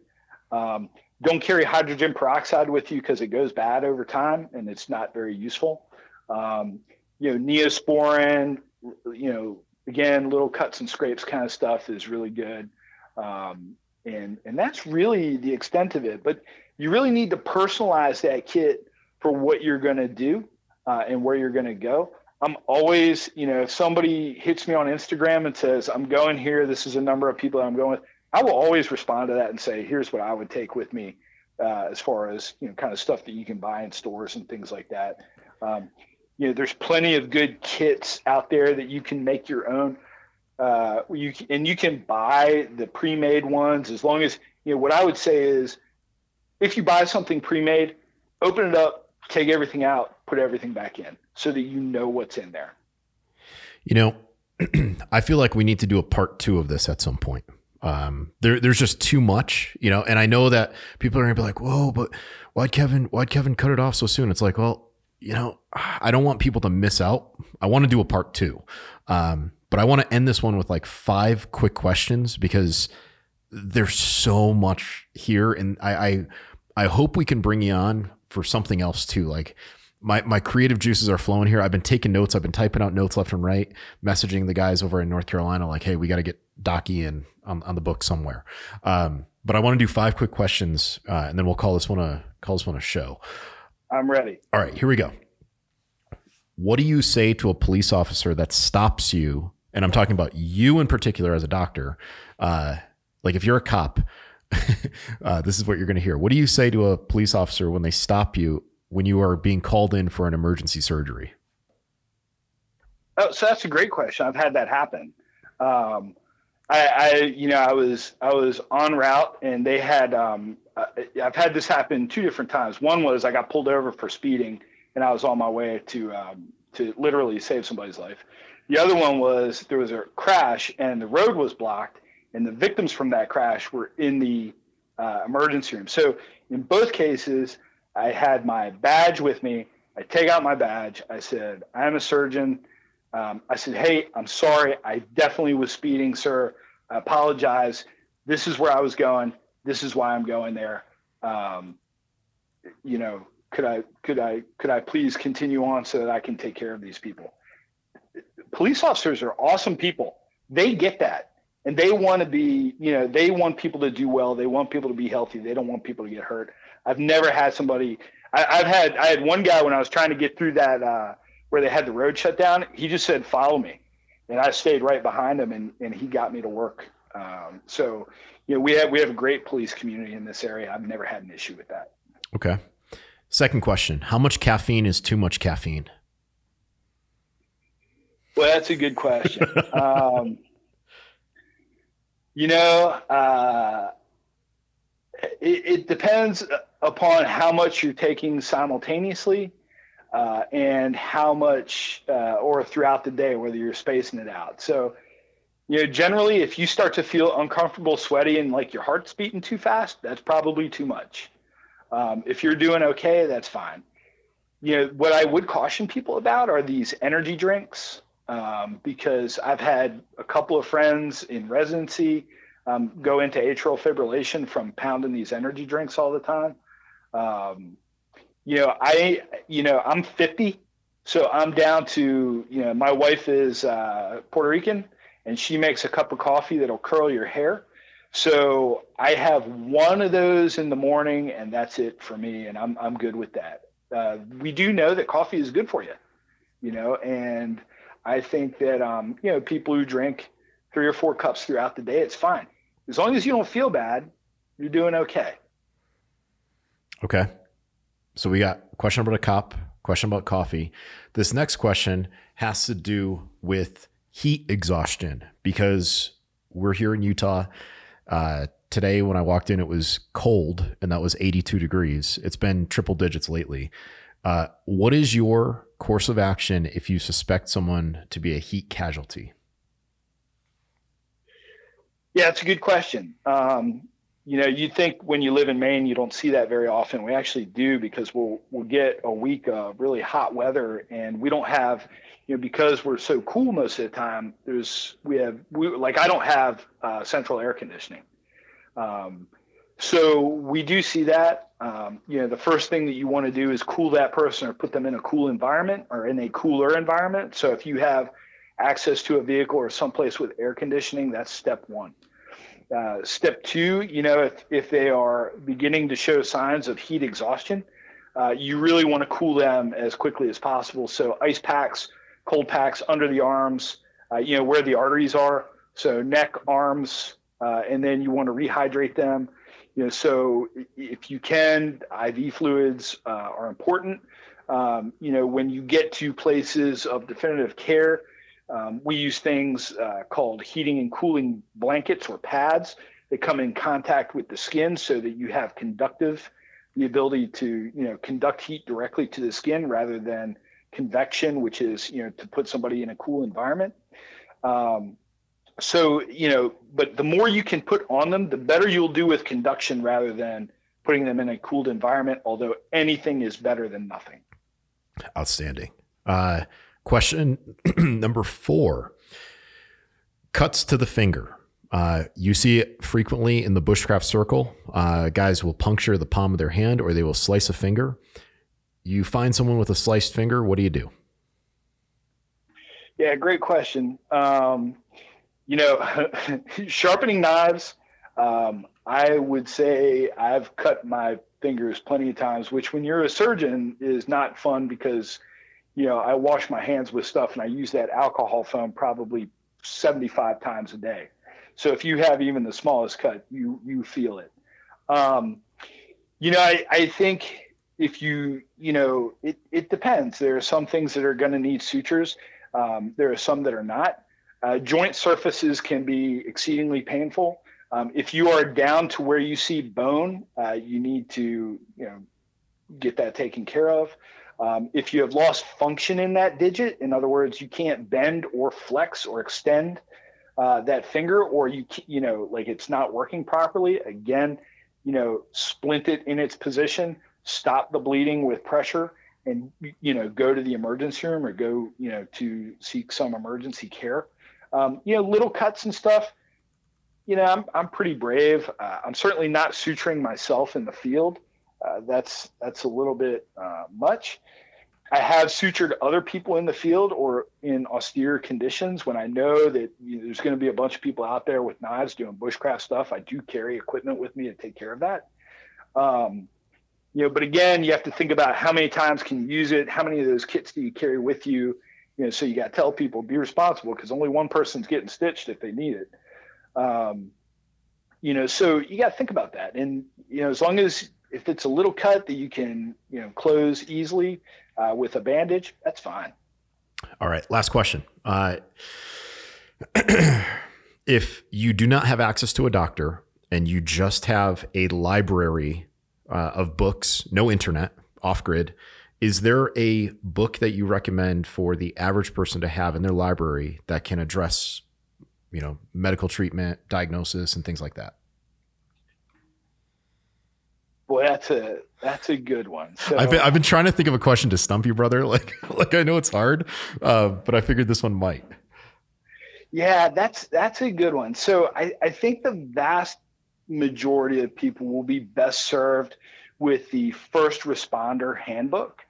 Um, don't carry hydrogen peroxide with you because it goes bad over time and it's not very useful. Um, you know, neosporin, you know, again, little cuts and scrapes kind of stuff is really good. Um, and, and that's really the extent of it. But you really need to personalize that kit for what you're going to do uh, and where you're going to go. I'm always, you know, if somebody hits me on Instagram and says, I'm going here, this is a number of people I'm going with, I will always respond to that and say, here's what I would take with me uh, as far as, you know, kind of stuff that you can buy in stores and things like that. Um, you know, there's plenty of good kits out there that you can make your own. Uh, you and you can buy the pre-made ones as long as you know. What I would say is, if you buy something pre-made, open it up, take everything out, put everything back in so that you know what's in there. You know, I feel like we need to do a part two of this at some point. Um, there, there's just too much, you know, and I know that people are gonna be like, "Whoa, but why'd Kevin, why'd Kevin cut it off so soon?" It's like, well, you know, I don't want people to miss out. I want to do a part two, um, but I want to end this one with like five quick questions because there's so much here, and I, I, I hope we can bring you on for something else too, like my my creative juices are flowing here. I've been taking notes. I've been typing out notes left and right, messaging the guys over in North Carolina like, "Hey, we got to get Docky in on, on the book somewhere." Um, but I want to do five quick questions, uh, and then we'll call this one a call this one a show. I'm ready. All right, here we go. What do you say to a police officer that stops you? And I'm talking about you in particular as a doctor. Uh, like if you're a cop, uh, this is what you're going to hear. What do you say to a police officer when they stop you when you are being called in for an emergency surgery? Oh, so that's a great question. I've had that happen. Um, I, I, you know, I was I was on route, and they had. Um, I've had this happen two different times. One was I got pulled over for speeding, and I was on my way to um, to literally save somebody's life. The other one was there was a crash, and the road was blocked, and the victims from that crash were in the uh, emergency room. So in both cases, I had my badge with me. I take out my badge. I said, "I am a surgeon." Um, I said, Hey, I'm sorry. I definitely was speeding, sir. I apologize. This is where I was going. This is why I'm going there. Um, you know, could I, could I, could I please continue on so that I can take care of these people? Police officers are awesome people. They get that. And they want to be, you know, they want people to do well. They want people to be healthy. They don't want people to get hurt. I've never had somebody, I, have had, I had one guy when I was trying to get through that, uh, where they had the road shut down, he just said, "Follow me," and I stayed right behind him, and and he got me to work. Um, so, you know, we have we have a great police community in this area. I've never had an issue with that. Okay. Second question: How much caffeine is too much caffeine? Well, that's a good question. um, you know, uh, it, it, depends upon how much you're taking simultaneously uh, and how much uh, or throughout the day, whether you're spacing it out. So, you know, generally, if you start to feel uncomfortable, sweaty, and like your heart's beating too fast, that's probably too much. Um, if you're doing okay, that's fine. You know, what I would caution people about are these energy drinks, um, because I've had a couple of friends in residency um, go into atrial fibrillation from pounding these energy drinks all the time. Um, you know, I, you know, I'm 50, so I'm down to, you know, my wife is uh, Puerto Rican and she makes a cup of coffee that'll curl your hair. So I have one of those in the morning and that's it for me. And I'm, I'm good with that. Uh, we do know that coffee is good for you, you know, and I think that, um, you know, people who drink three or four cups throughout the day, it's fine. As long as you don't feel bad, you're doing okay. Okay. So we got question about a cup, question about coffee. This next question has to do with heat exhaustion because we're here in Utah. Uh, today, when I walked in, it was cold and that was 82 degrees. It's been triple digits lately. Uh, what is your course of action if you suspect someone to be a heat casualty? Yeah, it's a good question. Um, you know, you think when you live in Maine, you don't see that very often. We actually do because we'll we'll get a week of really hot weather, and we don't have, you know, because we're so cool most of the time. There's we have we like I don't have uh, central air conditioning, um, so we do see that. Um, you know, the first thing that you want to do is cool that person or put them in a cool environment or in a cooler environment. So if you have access to a vehicle or someplace with air conditioning, that's step one. Uh, step two, you know, if, if they are beginning to show signs of heat exhaustion, uh, you really want to cool them as quickly as possible. So ice packs, cold packs under the arms, uh, you know, where the arteries are. So neck, arms, uh, and then you want to rehydrate them. You know, so if you can, IV fluids uh, are important. Um, you know, when you get to places of definitive care, um, we use things uh, called heating and cooling blankets or pads that come in contact with the skin so that you have conductive, the ability to you know conduct heat directly to the skin rather than convection, which is you know to put somebody in a cool environment. Um, so you know, but the more you can put on them, the better you'll do with conduction rather than putting them in a cooled environment. Although anything is better than nothing. Outstanding. Uh, Question number four cuts to the finger. Uh, you see it frequently in the bushcraft circle. Uh, guys will puncture the palm of their hand or they will slice a finger. You find someone with a sliced finger, what do you do? Yeah, great question. Um, you know, sharpening knives, um, I would say I've cut my fingers plenty of times, which when you're a surgeon is not fun because, you know, I wash my hands with stuff and I use that alcohol foam probably 75 times a day. So if you have even the smallest cut, you you feel it. Um, you know, I, I think if you you know it, it depends. There are some things that are going to need sutures. Um, there are some that are not. Uh, joint surfaces can be exceedingly painful. Um, if you are down to where you see bone, uh, you need to you know get that taken care of. Um, if you have lost function in that digit, in other words, you can't bend or flex or extend uh, that finger, or you you know like it's not working properly. Again, you know, splint it in its position, stop the bleeding with pressure, and you know go to the emergency room or go you know to seek some emergency care. Um, you know, little cuts and stuff you know, I'm I'm pretty brave. Uh, I'm certainly not suturing myself in the field. Uh, that's that's a little bit uh, much. I have sutured other people in the field or in austere conditions when I know that you know, there's going to be a bunch of people out there with knives doing bushcraft stuff. I do carry equipment with me to take care of that. Um, you know, but again, you have to think about how many times can you use it? How many of those kits do you carry with you? You know, so you got to tell people be responsible because only one person's getting stitched if they need it. Um, you know, so you got to think about that. And, you know, as long as if it's a little cut that you can, you know, close easily uh, with a bandage, that's fine. All right. Last question. Uh, if you do not have access to a doctor and you just have a library uh, of books, no internet, off grid, is there a book that you recommend for the average person to have in their library that can address you know, medical treatment, diagnosis, and things like that? Boy, that's a that's a good one. So, I've been I've been trying to think of a question to stump you, brother. Like like I know it's hard, uh, but I figured this one might. Yeah, that's that's a good one. So I, I think the vast majority of people will be best served with the first responder handbook,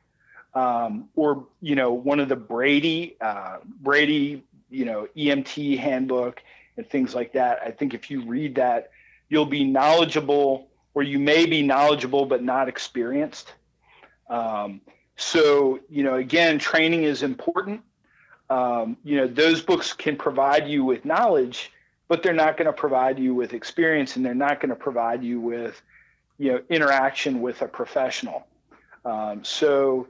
um, or you know one of the Brady uh, Brady you know EMT handbook and things like that. I think if you read that, you'll be knowledgeable, or you may be knowledgeable but not experienced. Um, so you know, again, training is important. Um, you know, those books can provide you with knowledge, but they're not going to provide you with experience, and they're not going to provide you with you know interaction with a professional. Um, so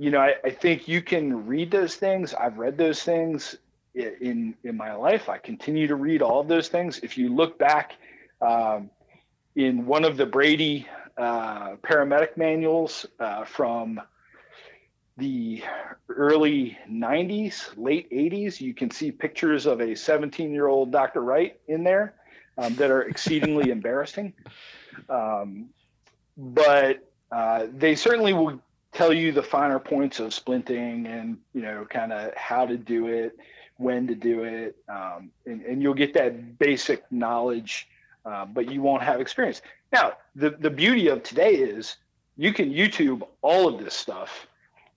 you know, I, I, think you can read those things. I've read those things in in my life. I continue to read all of those things. If you look back um, in one of the Brady uh, paramedic manuals uh, from the early 90s, late 80s, you can see pictures of a 17 year old Dr. Wright in there um, that are exceedingly embarrassing. Um, but uh, they certainly will tell you the finer points of splinting and you know kind of how to do it when to do it, um, and, and, you'll get that basic knowledge, uh, but you won't have experience. Now, the, the beauty of today is you can YouTube all of this stuff.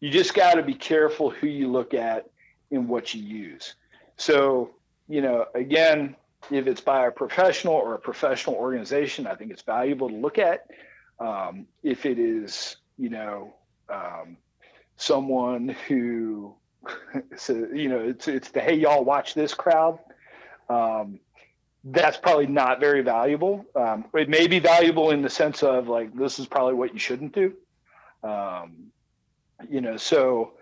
You just got to be careful who you look at and what you use. So, you know, again, if it's by a professional or a professional organization, I think it's valuable to look at. Um, if it is, you know, um, someone who so you know it's it's the hey y'all watch this crowd. Um, that's probably not very valuable. Um, it may be valuable in the sense of like this is probably what you shouldn't do. Um, you know so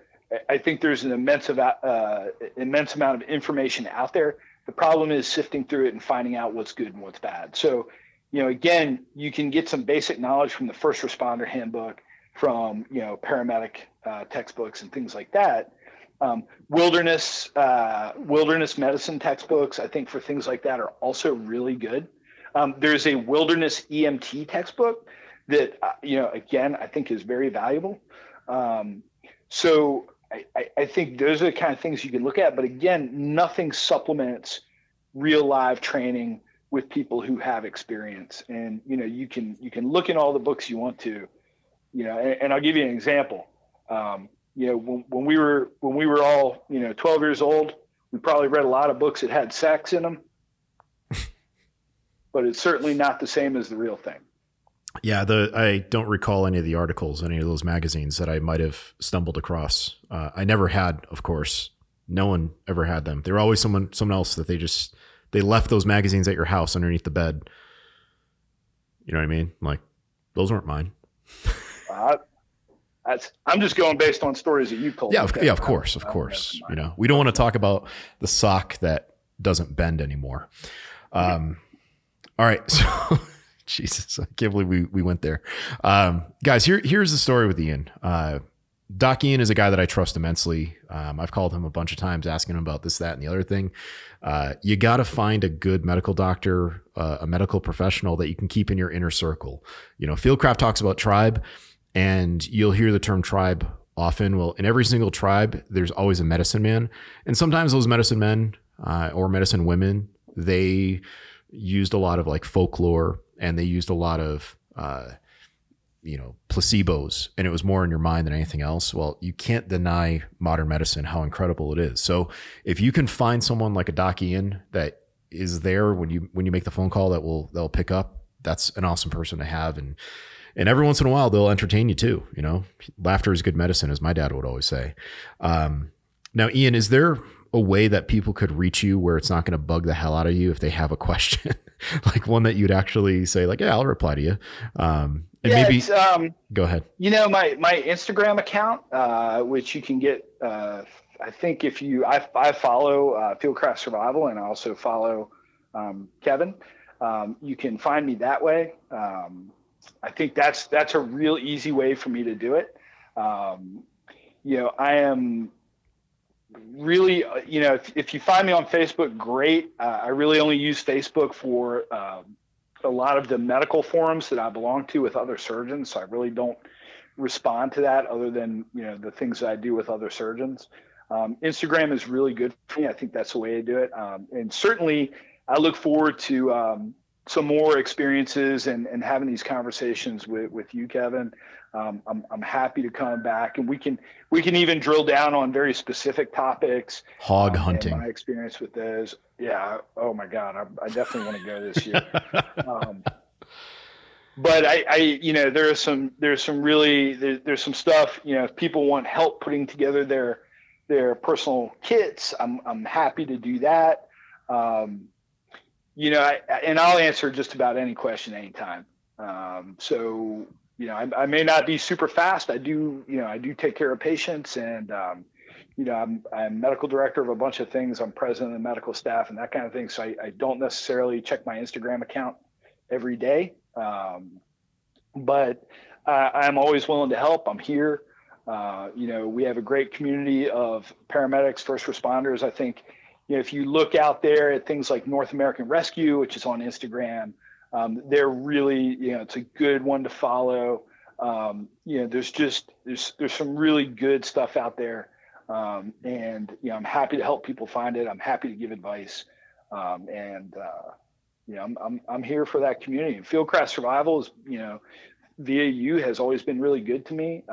i think there's an immense of, uh, immense amount of information out there. The problem is sifting through it and finding out what's good and what's bad. So you know again you can get some basic knowledge from the first responder handbook from you know paramedic uh, textbooks and things like that um, wilderness uh, wilderness medicine textbooks, I think for things like that, are also really good. Um, there's a wilderness EMT textbook that uh, you know again I think is very valuable. Um, so I, I, think those are the kind of things you can look at. But again, nothing supplements real live training with people who have experience. And you know you can you can look in all the books you want to. You know, and, and I'll give you an example. Um, you know, when, when we were when we were all you know 12 years old, we probably read a lot of books that had sex in them. but it's certainly not the same as the real thing. Yeah, the I don't recall any of the articles, any of those magazines that I might have stumbled across. Uh, I never had, of course. No one ever had them. They were always someone someone else that they just they left those magazines at your house underneath the bed. You know what I mean? Like those weren't mine. Uh, that's I'm just going based on stories that you told. Yeah, of, yeah, of course, of course. You know, we don't want to talk about the sock that doesn't bend anymore. Um, all right, so Jesus, I can't believe we we went there, um, guys. Here here's the story with Ian. Uh, Doc Ian is a guy that I trust immensely. Um, I've called him a bunch of times asking him about this, that, and the other thing. Uh, you got to find a good medical doctor, uh, a medical professional that you can keep in your inner circle. You know, Fieldcraft talks about tribe, and you'll hear the term tribe often. Well, in every single tribe, there's always a medicine man, and sometimes those medicine men uh, or medicine women they used a lot of like folklore and they used a lot of uh, you know placebos. And it was more in your mind than anything else. Well you can't deny modern medicine how incredible it is. So if you can find someone like a doc ian that is there when you when you make the phone call that will they'll pick up that's an awesome person to have. And and every once in a while they'll entertain you too you know laughter is good medicine as my dad would always say um, now ian is there a way that people could reach you where it's not going to bug the hell out of you if they have a question like one that you'd actually say like yeah i'll reply to you um, and yeah, maybe um, go ahead. You know my my Instagram account, uh, which you can get. Uh, I think if you I, I follow uh, Fieldcraft Survival and I also follow um, Kevin. Um, you can find me that way. I think that's that's a real easy way for me to do it. Um, you know, I am really, you know, if, if you find me on Facebook, great. Uh, I really only use Facebook for um, a lot of the medical forums that I belong to with other surgeons. So I really don't respond to that other than you know the things that I do with other surgeons. Um, Instagram is really good for me. I think that's the way to do it. Um, and certainly, I look forward to um, some more experiences and, and having these conversations with, with you, Kevin. Um, I'm, I'm happy to come back and we can we can even drill down on very specific topics. Hog um, hunting. My experience with those. Yeah. Oh my God. I, I definitely want to go this year. um, but I, I, you know, there's some there's some really there, there's some stuff. You know, if people want help putting together their their personal kits, I'm I'm happy to do that. Um, you know, I, and I'll answer just about any question anytime. Um, so you know, I, I, may not be super fast. I do, you know, I do take care of patients and, um, you know, I'm, I'm medical director of a bunch of things. I'm president of the medical staff and that kind of thing. So I, I don't necessarily check my Instagram account every day. Um, but uh, I'm always willing to help. I'm here. Uh, you know, we have a great community of paramedics, first responders. I think, know, if you look out there at things like North American Rescue, which is on Instagram, um, they're really, you know, it's a good one to follow. Um, you know, there's just there's there's some really good stuff out there, um, and you know, I'm happy to help people find it. I'm happy to give advice, um, and uh, you know, I'm, I'm I'm here for that community. And Fieldcraft Survival is, you know, via you has always been really good to me.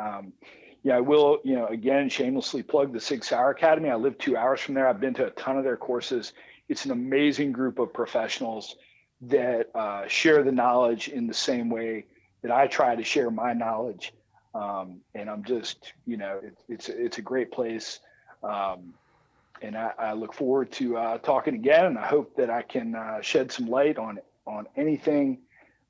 Yeah, I will, you know, again, shamelessly plug the Sig Sauer Academy. I live two hours from there. I've been to a ton of their courses. It's an amazing group of professionals that uh, share the knowledge in the same way that I try to share my knowledge. Um, and I'm just, you know, it, it's it's a great place, um, and I, I, look forward to uh, talking again. And I hope that I can uh, shed some light on on anything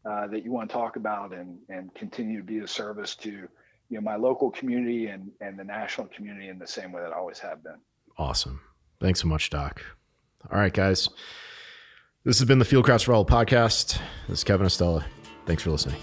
uh, that you want to talk about, and and continue to be a service to you know my local community and and the national community in the same way that I always have been. Awesome. Thanks so much, Doc. All right, guys. This has been the Fieldcraft All Podcast. This is Kevin Estela. Thanks for listening.